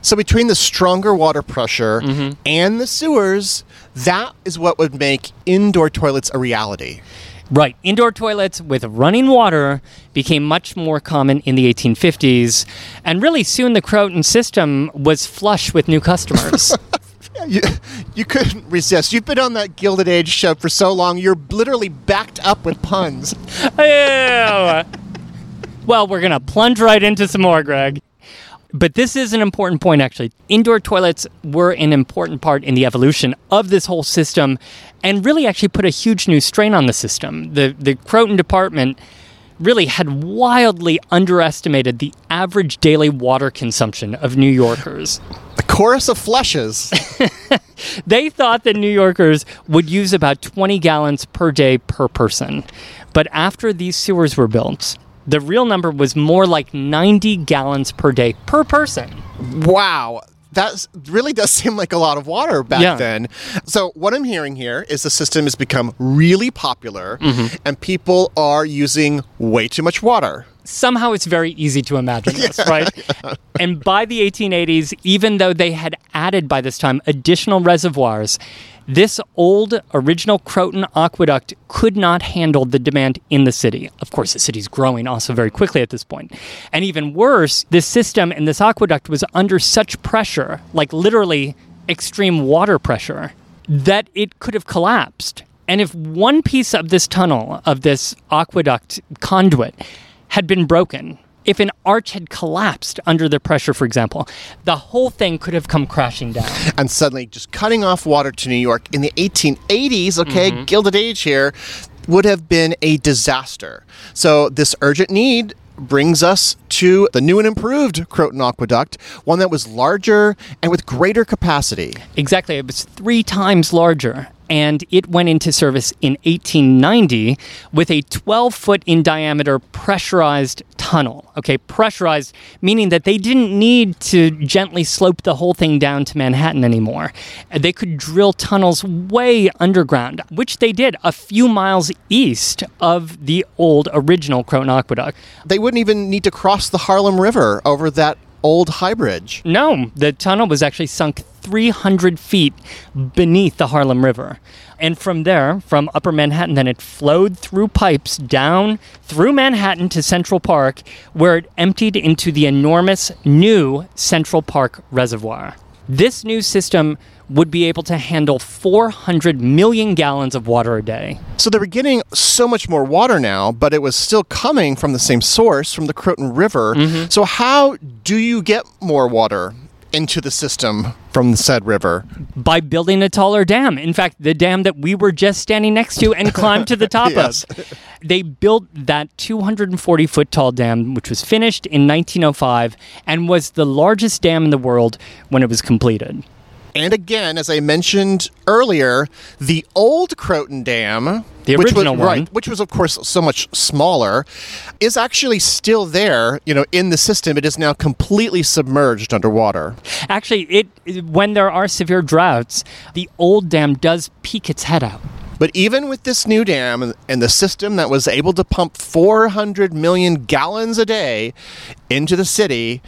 So between the stronger water pressure and the sewers, that is what would make indoor toilets a reality. Right. Indoor toilets with running water became much more common in the 1850s, and really soon the Croton system was flush with new customers. [laughs] You, you couldn't resist. You've been on that Gilded Age show for so long, you're literally backed up with puns. Ew. well, we're going to plunge right into some more, Greg. But this is an important point, actually. Indoor toilets were an important part in the evolution of this whole system and really actually put a huge new strain on the system. The, the Croton department really had wildly underestimated the average daily water consumption of New Yorkers. Chorus of flushes. [laughs] They thought that New Yorkers would use about 20 gallons per day per person. But after these sewers were built, the real number was more like 90 gallons per day per person. wow. That really does [laughs] seem like a lot of water back Yeah. then. So, what I'm hearing here is the system has become really popular mm-hmm. and people are using way too much water. Somehow it's very easy to imagine this, [laughs] right? And by the 1880s, even though they had added by this time additional reservoirs, this old original Croton aqueduct could not handle the demand in the city. Of course, the city's growing also very quickly at this point. And even worse, this system and this aqueduct was under such pressure, like literally extreme water pressure, that it could have collapsed. And if one piece of this tunnel, of this aqueduct conduit, had been broken, if an arch had collapsed under the pressure, for example, the whole thing could have come crashing down. and suddenly just cutting off water to New York in the 1880s, okay, mm-hmm. Gilded Age here, would have been a disaster. So this urgent need brings us to the new and improved Croton Aqueduct, one that was larger and with greater capacity. Exactly. It was three times larger. And it went into service in 1890 with a 12 foot in diameter pressurized tunnel. Okay, pressurized, meaning that they didn't need to gently slope the whole thing down to Manhattan anymore. They could drill tunnels way underground, which they did a few miles east of the old original Croton Aqueduct. They wouldn't even need to cross the Harlem River over that old high bridge. No, the tunnel was actually sunk 300 feet beneath the Harlem River. And from there, from upper Manhattan, then it flowed through pipes down through Manhattan to Central Park, where it emptied into the enormous new Central Park Reservoir. This new system would be able to handle 400 million gallons of water a day. So they were getting so much more water now, but it was still coming from the same source, from the Croton River. Mm-hmm. So, how do you get more water into the system from the said river? by building a taller dam. In fact, the dam that we were just standing next to and [laughs] climbed to the top Yes. of. They built that 240 foot tall dam, which was finished in 1905 and was the largest dam in the world when it was completed. And again, as I mentioned earlier, the old Croton Dam, The which original was, one. right, which was of course so much smaller, is actually still there. You know, in the system, it is now completely submerged underwater. Actually, it when there are severe droughts, the old dam does peek its head out. But even with this new dam and- and the system that was able to pump 400 million gallons a day into the city,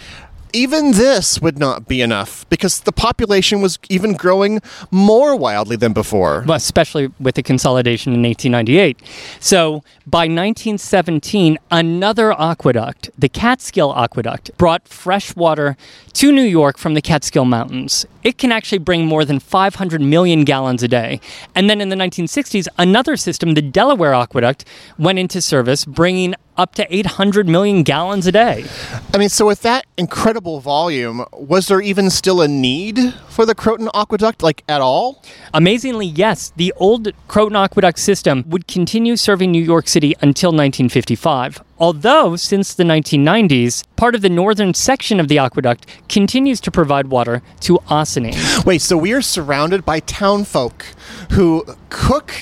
even this would not be enough because the population was even growing more wildly than before. well, especially with the consolidation in 1898. So by 1917, another aqueduct, the Catskill Aqueduct, brought fresh water to New York from the Catskill Mountains. It can actually bring more than 500 million gallons a day. And then in the 1960s, another system, the Delaware Aqueduct, went into service, bringing up to 800 million gallons a day. I mean, so with that incredible volume, was there even still a need for the Croton Aqueduct, like at all? Amazingly, yes, the old Croton Aqueduct system would continue serving New York City until 1955. Although, since the 1990s, part of the northern section of the aqueduct continues to provide water to Ossining. Wait, so we are surrounded by town folk who cook,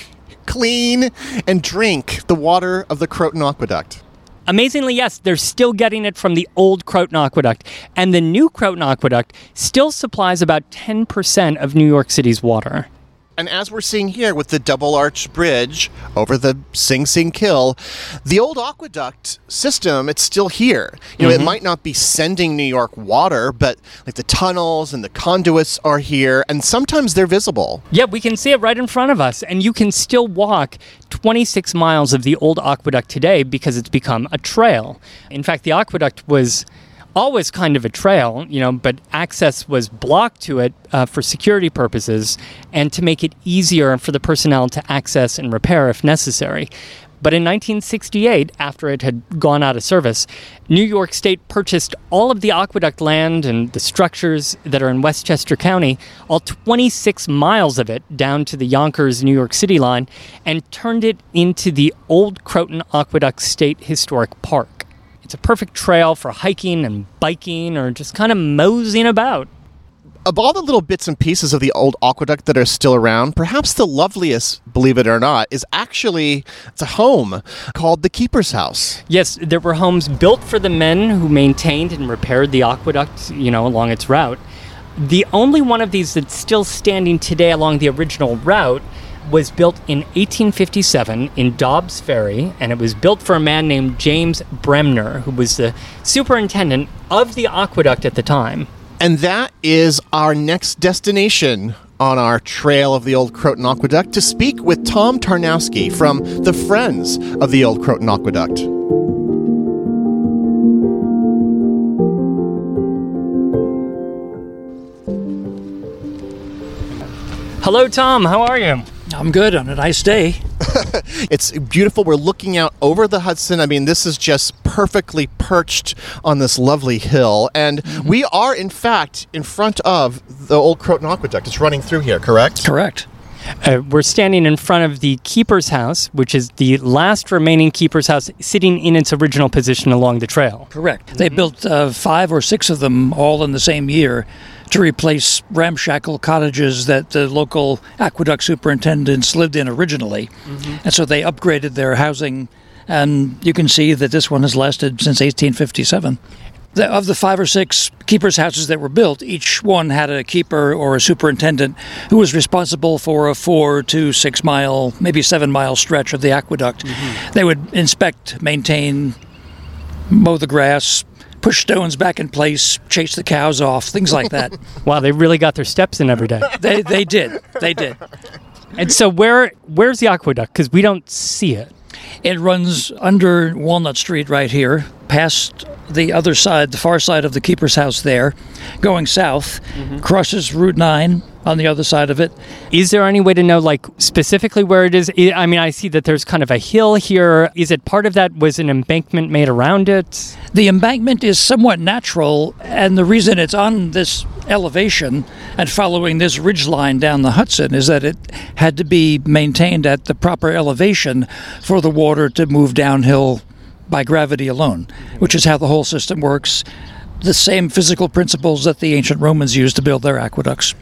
clean, and drink the water of the Croton Aqueduct. Amazingly, yes, they're still getting it from the old Croton Aqueduct, and the new Croton Aqueduct still supplies about 10% of New York City's water. And as we're seeing here with the double arch bridge over the Sing Sing Kill, the old aqueduct system, it's still here. You know, it mm-hmm. might not be sending New York water, but like the tunnels and the conduits are here, and sometimes they're visible. Yeah, we can see it right in front of us, and you can still walk 26 miles of the old aqueduct today because it's become a trail. In fact, the aqueduct was always kind of a trail, you know, but access was blocked to it uh, for security purposes and to make it easier for the personnel to access and repair if necessary. But in 1968, after it had gone out of service, New York State purchased all of the aqueduct land and the structures that are in Westchester County, all 26 miles of it down to the Yonkers, New York City line, and turned it into the old Croton Aqueduct State Historic Park. It's a perfect trail for hiking and biking or just kind of moseying about. Of all the little bits and pieces of the old aqueduct that are still around, perhaps the loveliest, believe it or not, is actually it's a home called the Keeper's House. Yes, there were homes built for the men who maintained and repaired the aqueduct, you know, along its route. The only one of these that's still standing today along the original route was built in 1857 in Dobbs Ferry, and it was built for a man named James Bremner, who was the superintendent of the aqueduct at the time. And that is our next destination on our trail of the old Croton Aqueduct to speak with Tom Tarnowsky from the Friends of the Old Croton Aqueduct. Hello, Tom. How are you? I'm good on a nice day. It's beautiful. We're looking out over the Hudson. I mean, this is just perfectly perched on this lovely hill. And we are, in fact, in front of the old Croton Aqueduct. It's running through here, correct? Correct. Uh, we're standing in front of the keeper's house, which is the last remaining keeper's house sitting in its original position along the trail. Correct. They built uh, five or six of them all in the same year to replace ramshackle cottages that the local aqueduct superintendents lived in originally. Mm-hmm. And so they upgraded their housing, and you can see that this one has lasted since 1857 the, of the five or six keepers' houses that were built, each one had a keeper or a superintendent who was responsible for a four to six mile, maybe seven mile stretch of the aqueduct. Mm-hmm. They would inspect, maintain, mow the grass, push stones back in place, chase the cows off, things like that. [laughs] wow, they really got their steps in every day. they, they did. They did. And so, where where's the aqueduct? Because we don't see it. It runs under Walnut Street right here, past the other side, the far side of the keeper's house there, going south, mm-hmm. crosses Route 9 on the other side of it. Is there any way to know, like, specifically where it is? I mean, I see that there's kind of a hill here. Is it part of that? Was an embankment made around it? The embankment is somewhat natural, and the reason it's on this elevation and following this ridge line down the Hudson is that it had to be maintained at the proper elevation for the water to move downhill by gravity alone, which is how the whole system works. The same physical principles that the ancient Romans used to build their aqueducts.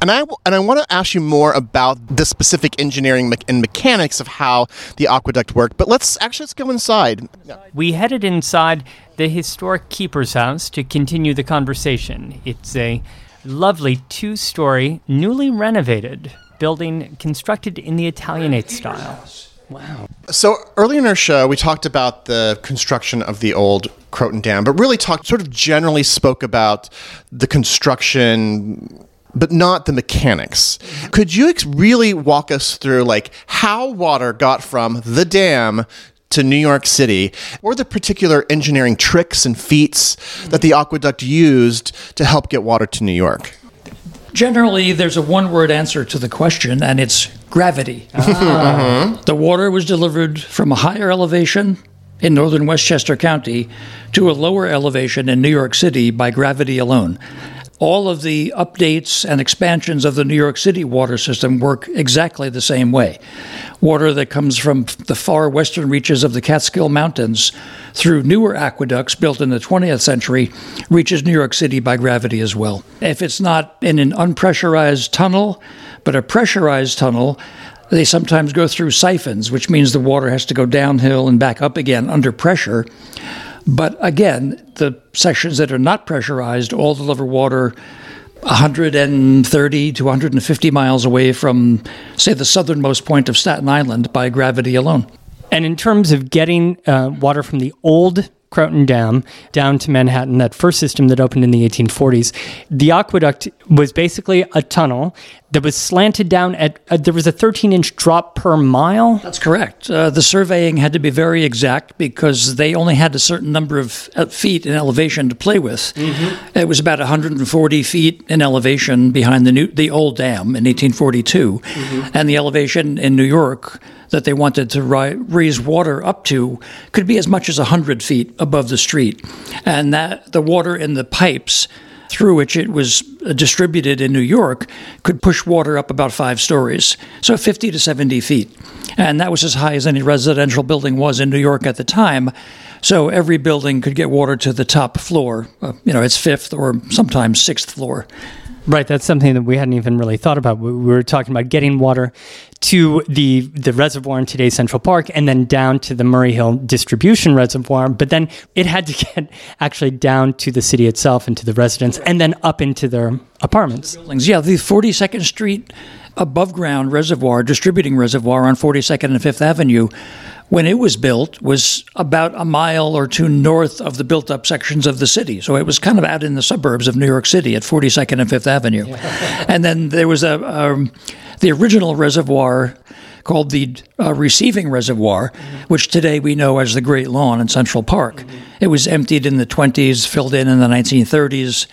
And I and I want to ask you more about the specific engineering and mechanics of how the aqueduct worked. But let's actually let's go inside. We headed inside the historic keeper's house to continue the conversation. It's a lovely two-story, newly renovated building constructed in the Italianate style. Wow. So earlier in our show, we talked about the construction of the old Croton Dam, but really talked, sort of generally spoke about the construction but not the mechanics. Could you ex- really walk us through like how water got from the dam to New York City, or the particular engineering tricks and feats that the aqueduct used to help get water to New York? Generally, there's a one word answer to the question, and it's gravity. Ah. The water was delivered from a higher elevation in northern Westchester County to a lower elevation in New York City by gravity alone all of the updates and expansions of the New York City water system work exactly the same way. Water that comes from the far western reaches of the Catskill Mountains through newer aqueducts built in the 20th century reaches New York City by gravity as well. If it's not in an unpressurized tunnel, but a pressurized tunnel, they sometimes go through siphons, which means the water has to go downhill and back up again under pressure. But again, the sections that are not pressurized all deliver water 130 to 150 miles away from, say, the southernmost point of Staten Island by gravity alone. And in terms of getting uh, water from the old Croton Dam down to Manhattan, that first system that opened in the 1840s. The aqueduct was basically a tunnel that was slanted down at, uh, there was a 13 inch drop per mile. That's correct. Uh, the surveying had to be very exact because they only had a certain number of uh, feet in elevation to play with. Mm-hmm. It was about 140 feet in elevation behind the, new, the old dam in 1842. Mm-hmm. And the elevation in New York that they wanted to ri- raise water up to could be as much as 100 feet above the street. And that the water in the pipes through which it was distributed in New York could push water up about five stories, so 50 to 70 feet. And that was as high as any residential building was in New York at the time. So every building could get water to the top floor, uh, you know, its fifth or sometimes sixth floor. Right, that's something that we hadn't even really thought about. We were talking about getting water to the the reservoir in today's Central Park and then down to the Murray Hill distribution reservoir, but then it had to get [laughs] actually down to the city itself and to the residents and then up into their apartments. The. Yeah, the 42nd Street above ground reservoir, distributing reservoir on 42nd and 5th Avenue when it was built was about a mile or two north of the built up sections of the city. So it was kind of out in the suburbs of New York City at 42nd and 5th Avenue. and then there was a um, the original reservoir called the uh, receiving reservoir, mm-hmm. which today we know as the Great Lawn in Central Park. Mm-hmm. It was emptied in the 20s, filled in in the 1930s.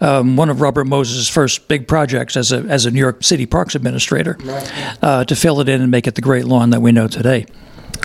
Um, one of Robert Moses' first big projects as a, as a New York City Parks Administrator uh, to fill it in and make it the Great Lawn that we know today.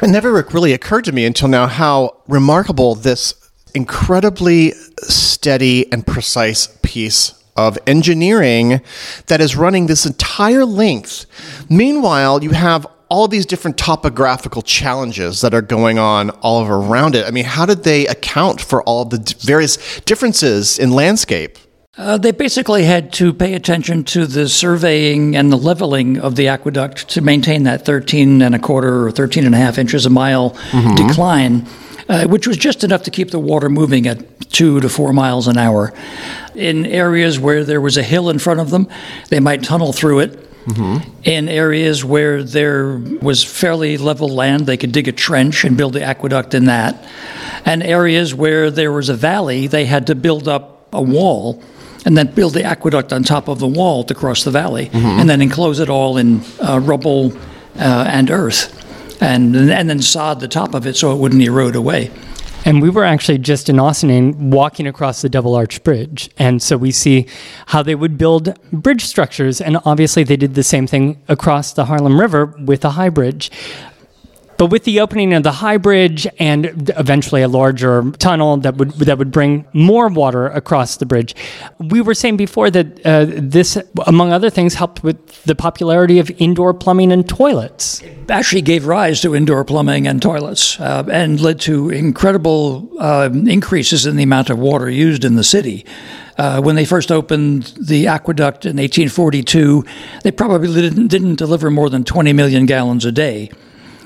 It never really occurred to me until now how remarkable this incredibly steady and precise piece of engineering that is running this entire length. Meanwhile, you have all these different topographical challenges that are going on all around it. I mean, how did they account for all the various differences in landscape? Uh, they basically had to pay attention to the surveying and the leveling of the aqueduct to maintain that 13 and a quarter or 13 and a half inches a mile mm-hmm. decline, uh, which was just enough to keep the water moving at two to four miles an hour. In areas where there was a hill in front of them, they might tunnel through it. Mm-hmm. In areas where there was fairly level land, they could dig a trench and build the aqueduct in that. And areas where there was a valley, they had to build up a wall and then build the aqueduct on top of the wall to cross the valley, mm-hmm. and then enclose it all in uh, rubble uh, and earth, and and then sod the top of it so it wouldn't erode away. And we were actually just in Ossining walking across the Double Arch Bridge. And so we see how they would build bridge structures. And obviously, they did the same thing across the Harlem River with a high bridge. But with the opening of the high bridge and eventually a larger tunnel that would that would bring more water across the bridge, we were saying before that uh, this, among other things, helped with the popularity of indoor plumbing and toilets. It actually gave rise to indoor plumbing and toilets, uh, and led to incredible uh, increases in the amount of water used in the city. Uh, when they first opened the aqueduct in 1842, they probably didn't, didn't deliver more than 20 million gallons a day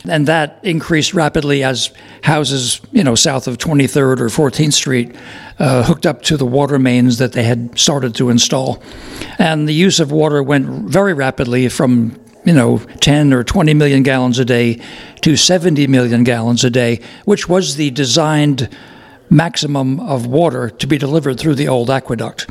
and that increased rapidly as houses, you know, south of 23rd or 14th Street uh, hooked up to the water mains that they had started to install, and the use of water went very rapidly from you know 10 or 20 million gallons a day to 70 million gallons a day, which was the designed maximum of water to be delivered through the old aqueduct.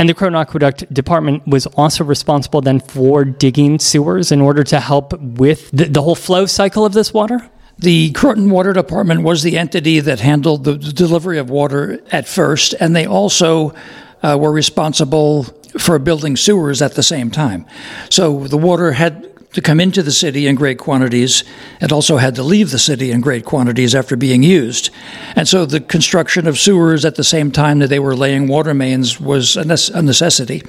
And the Croton Aqueduct Department was also responsible then for digging sewers in order to help with the, the whole flow cycle of this water? The Croton Water Department was the entity that handled the delivery of water at first, and they also uh, were responsible for building sewers at the same time. So the water had to come into the city in great quantities. It also had to leave the city in great quantities after being used. And so the construction of sewers at the same time that they were laying water mains was a, necessity.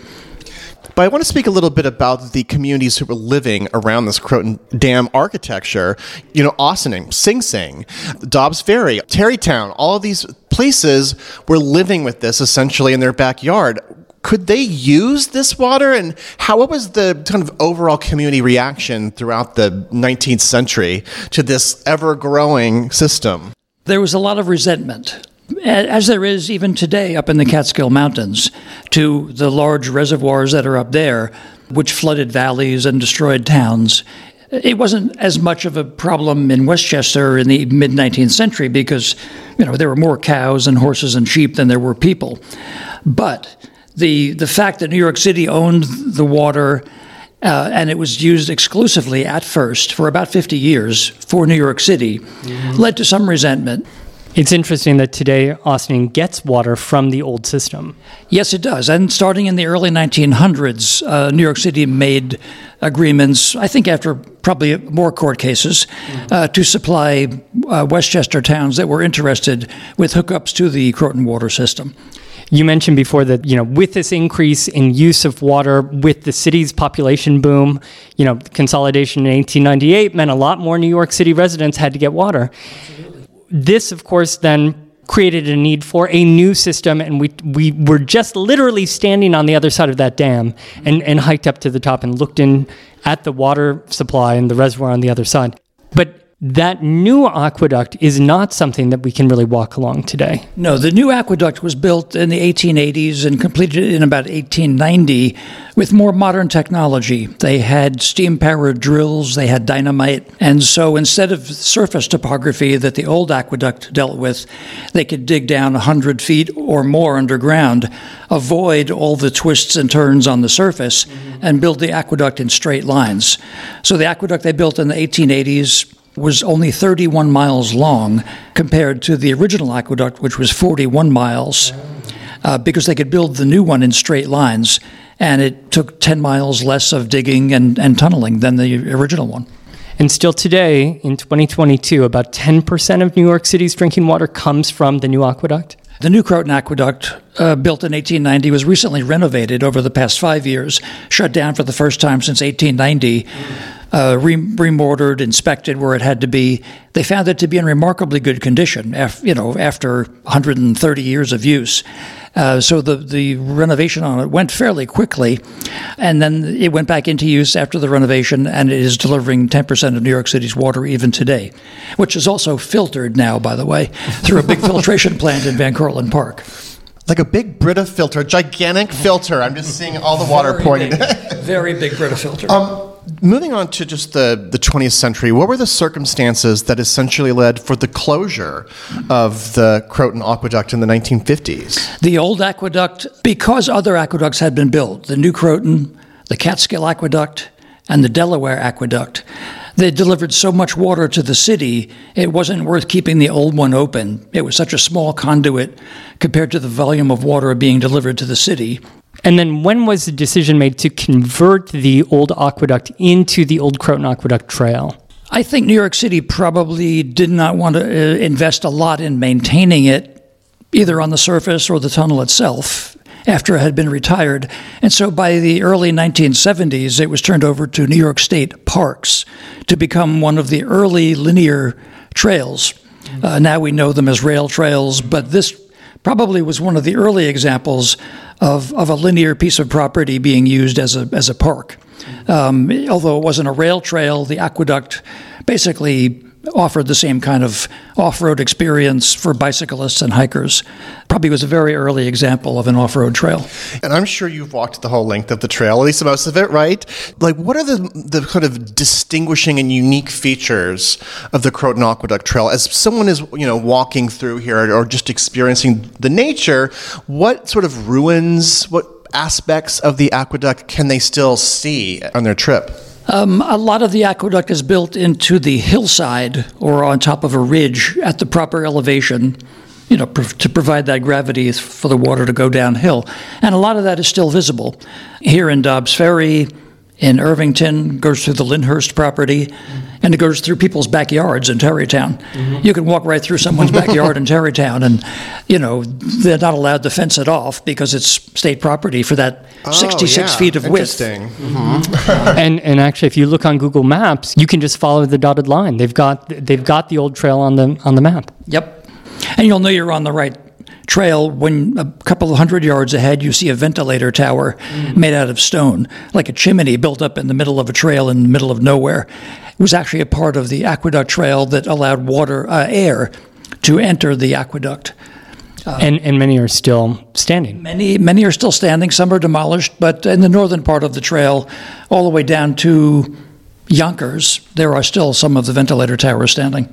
But I want to speak a little bit about the communities who were living around this Croton Dam architecture. You know, Ossining, Sing Sing, Dobbs Ferry, Tarrytown, all of these places were living with this essentially in their backyard could they use this water? And how what was the kind of overall community reaction throughout the 19th century to this ever growing system? There was a lot of resentment as there is even today up in the Catskill Mountains to the large reservoirs that are up there which flooded valleys and destroyed towns. It wasn't as much of a problem in Westchester in the mid 19th century because you know there were more cows and horses and sheep than there were people. But the the fact that New York City owned the water uh, and it was used exclusively at first for about 50 years for New York City mm-hmm. led to some resentment. It's interesting that today Ossining gets water from the old system. Yes, it does. And starting in the early 1900s, uh, New York City made agreements, I think after probably more court cases, mm-hmm. uh, to supply uh, Westchester towns that were interested with hookups to the Croton water system. You mentioned before that, you know, with this increase in use of water, with the city's population boom, you know, consolidation in 1898 meant a lot more New York City residents had to get water. Absolutely. This, of course, then created a need for a new system, and we we were just literally standing on the other side of that dam mm-hmm. and, and hiked up to the top and looked in at the water supply and the reservoir on the other side. But that new aqueduct is not something that we can really walk along today. No, the new aqueduct was built in the 1880s and completed in about 1890 with more modern technology. They had steam powered drills, they had dynamite, and so instead of surface topography that the old aqueduct dealt with, they could dig down 100 feet or more underground, avoid all the twists and turns on the surface, mm-hmm. and build the aqueduct in straight lines. So the aqueduct they built in the 1880s was only 31 miles long compared to the original aqueduct, which was 41 miles, uh, because they could build the new one in straight lines. And it took 10 miles less of digging and, and tunneling than the original one. And still today, in 2022, about 10% of New York City's drinking water comes from the new aqueduct. The new Croton Aqueduct, uh, built in 1890, was recently renovated over the past five years, shut down for the first time since 1890. Uh, re- remortared, inspected where it had to be. They found it to be in remarkably good condition, af- you know, after 130 years of use. Uh, so the, the renovation on it went fairly quickly, and then it went back into use after the renovation, and it is delivering 10% of New York City's water even today, which is also filtered now, by the way, through a big [laughs] filtration plant in Van Cortlandt Park. Like a big Brita filter, gigantic filter. I'm just seeing all the water Very pouring. big, [laughs] very big Brita filter. Um, moving on to just the, the 20th century, what were the circumstances that essentially led for the closure of the Croton Aqueduct in the 1950s? The old aqueduct, because other aqueducts had been built, the New Croton, the Catskill Aqueduct, and the Delaware Aqueduct, they delivered so much water to the city, it wasn't worth keeping the old one open. It was such a small conduit compared to the volume of water being delivered to the city. And then when was the decision made to convert the old aqueduct into the old Croton Aqueduct Trail? I think New York City probably did not want to uh, invest a lot in maintaining it, either on the surface or the tunnel itself, after it had been retired. And so by the early 1970s, it was turned over to New York State Parks to become one of the early linear trails. Uh, now we know them as rail trails, but this probably was one of the early examples of, of a linear piece of property being used as a, as a park. Um, although it wasn't a rail trail, the aqueduct basically offered the same kind of off-road experience for bicyclists and hikers. Probably was a very early example of an off-road trail. And I'm sure you've walked the whole length of the trail, at least most of it, right? Like, what are the, the kind of distinguishing and unique features of the Croton Aqueduct Trail? As someone is, you know, walking through here or just experiencing the nature, what sort of ruins, what aspects of the aqueduct can they still see on their trip? Um, a lot of the aqueduct is built into the hillside or on top of a ridge at the proper elevation, you know, pr- to provide that gravity for the water to go downhill. And a lot of that is still visible. Here in Dobbs Ferry, in Irvington, goes through the Lyndhurst property, and it goes through people's backyards in Tarrytown. Mm-hmm. You can walk right through someone's [laughs] backyard in Tarrytown, and you know they're not allowed to fence it off because it's state property for that 66 feet of width. Interesting. Mm-hmm. [laughs] and and actually, if you look on Google Maps, you can just follow the dotted line. They've got they've got the old trail on the on the map. Yep. And you'll know you're on the right trail when a couple of hundred yards ahead you see a ventilator tower made out of stone, like a chimney built up in the middle of a trail in the middle of nowhere. It was actually a part of the aqueduct trail that allowed water, uh, air, to enter the aqueduct. and and many are still standing. Many, many are still standing. Some are demolished, but in the northern part of the trail, all the way down to Yonkers, there are still some of the ventilator towers standing.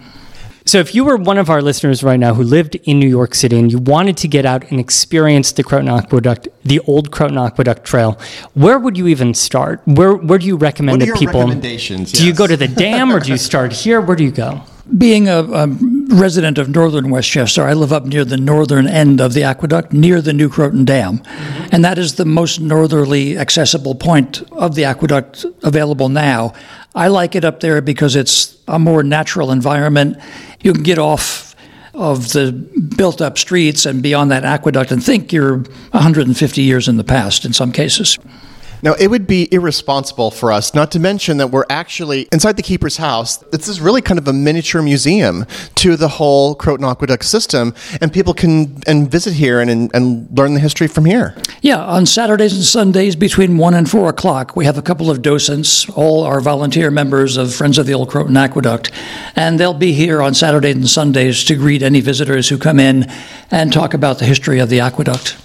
So, if you were one of our listeners right now who lived in New York City and you wanted to get out and experience the Croton Aqueduct, the old Croton Aqueduct Trail, where would you even start? Where Where do you recommend What are that your people? recommendations? Do you go to the dam or do you start here? Where do you go? Being a, a resident of northern Westchester, I live up near the northern end of the aqueduct, near the New Croton Dam. Mm-hmm. And that is the most northerly accessible point of the aqueduct available now. I like it up there because it's a more natural environment. You can get off of the built up streets and beyond that aqueduct and think you're 150 years in the past in some cases. Now, it would be irresponsible for us not to mention that we're actually inside the keeper's house. This is really kind of a miniature museum to the whole Croton Aqueduct system, and people can and visit here and, and, and learn the history from here. Yeah, on Saturdays and Sundays between 1 and 4 o'clock, we have a couple of docents, all are volunteer members of Friends of the Old Croton Aqueduct, and they'll be here on Saturdays and Sundays to greet any visitors who come in and talk about the history of the aqueduct.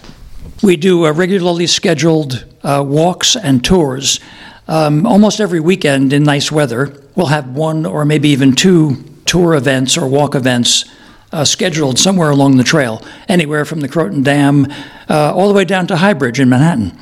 We do uh, regularly scheduled uh, walks and tours. Um, almost every weekend in nice weather, we'll have one or maybe even two tour events or walk events uh, scheduled somewhere along the trail, anywhere from the Croton Dam uh, all the way down to High Bridge in Manhattan.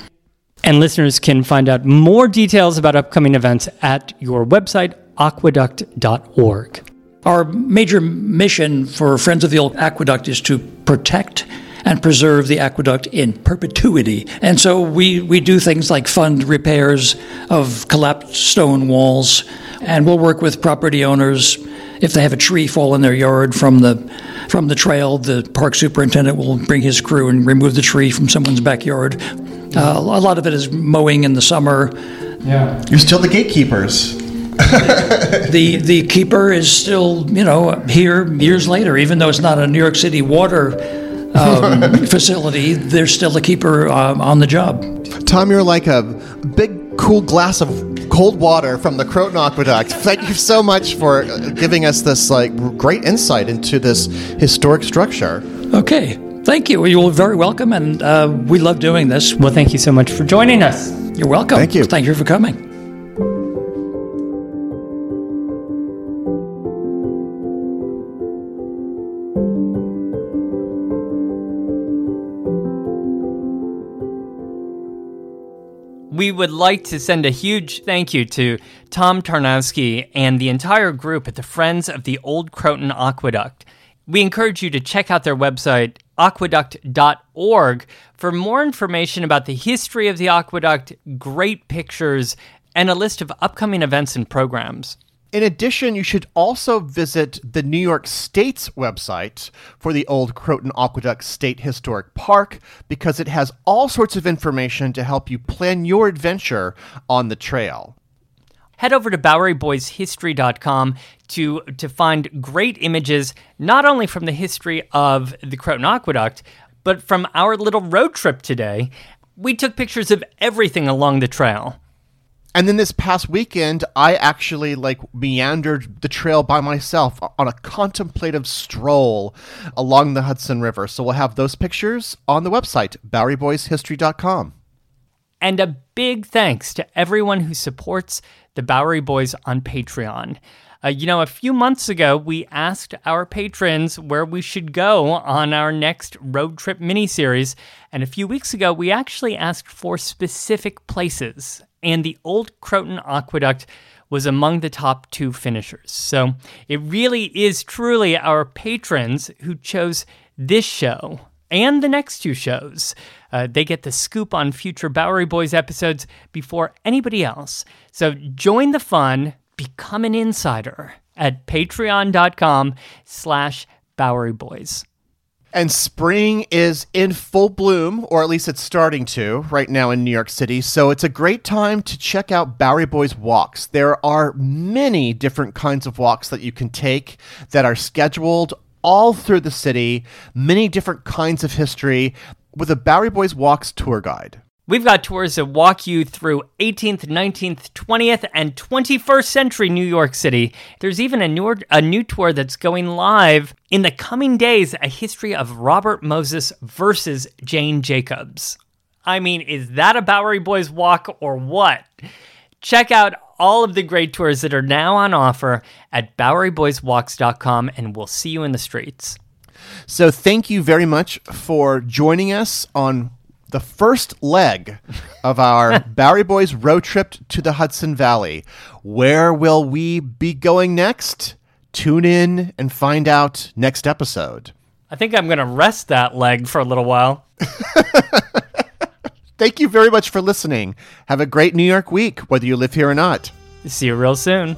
And listeners can find out more details about upcoming events at your website, aqueduct.org. Our major mission for Friends of the Old Aqueduct is to protect and preserve the aqueduct in perpetuity. And so we, we do things like fund repairs of collapsed stone walls, and we'll work with property owners. If they have a tree fall in their yard from the from the trail, the park superintendent will bring his crew and remove the tree from someone's backyard. Uh, a lot of it is mowing in the summer. You're still the gatekeepers. [laughs] the the keeper is still, you know, here years later, even though it's not a New York City water um, facility. There's still a keeper um, on the job. Tom, you're like a big, cool glass of cold water from the Croton Aqueduct. Thank you so much for giving us this like great insight into this historic structure. Okay. Thank you. You're very welcome, and uh, we love doing this. Well, thank you so much for joining us. You're welcome. Thank you. Thank you for coming. We would like to send a huge thank you to Tom Tarnowsky and the entire group at the Friends of the Old Croton Aqueduct. We encourage you to check out their website, aqueduct.org, for more information about the history of the aqueduct, great pictures, and a list of upcoming events and programs. In addition, you should also visit the New York State's website for the Old Croton Aqueduct State Historic Park because it has all sorts of information to help you plan your adventure on the trail. Head over to BoweryBoysHistory.com to, to find great images, not only from the history of the Croton Aqueduct, but from our little road trip today. We took pictures of everything along the trail. And then this past weekend, I actually like meandered the trail by myself on a contemplative stroll along the Hudson River. So we'll have those pictures on the website, BoweryBoysHistory.com. And a big thanks to everyone who supports the Bowery Boys on Patreon. Uh, you know, a few months ago, we asked our patrons where we should go on our next road trip miniseries. And a few weeks ago, we actually asked for specific places. And the Old Croton Aqueduct was among the top two finishers. So it really is truly our patrons who chose this show and the next two shows. Uh, they get the scoop on future Bowery Boys episodes before anybody else. So join the fun become an insider at patreon.com slash Bowery Boys. And spring is in full bloom, or at least it's starting to right now in New York City. So it's a great time to check out Bowery Boys walks. There are many different kinds of walks that you can take that are scheduled all through the city, many different kinds of history with a Bowery Boys Walks tour guide. We've got tours that walk you through 18th, 19th, 20th, and 21st century New York City. There's even a new, a new tour that's going live in the coming days a history of Robert Moses versus Jane Jacobs. I mean, is that a Bowery Boys walk or what? Check out all of the great tours that are now on offer at BoweryBoysWalks.com, and we'll see you in the streets. So, thank you very much for joining us on the first leg of our [laughs] Bowery Boys road trip to the Hudson Valley. Where will we be going next? Tune in and find out next episode. I think I'm going to rest that leg for a little while. [laughs] Thank you very much for listening. Have a great New York week, whether you live here or not. See you real soon.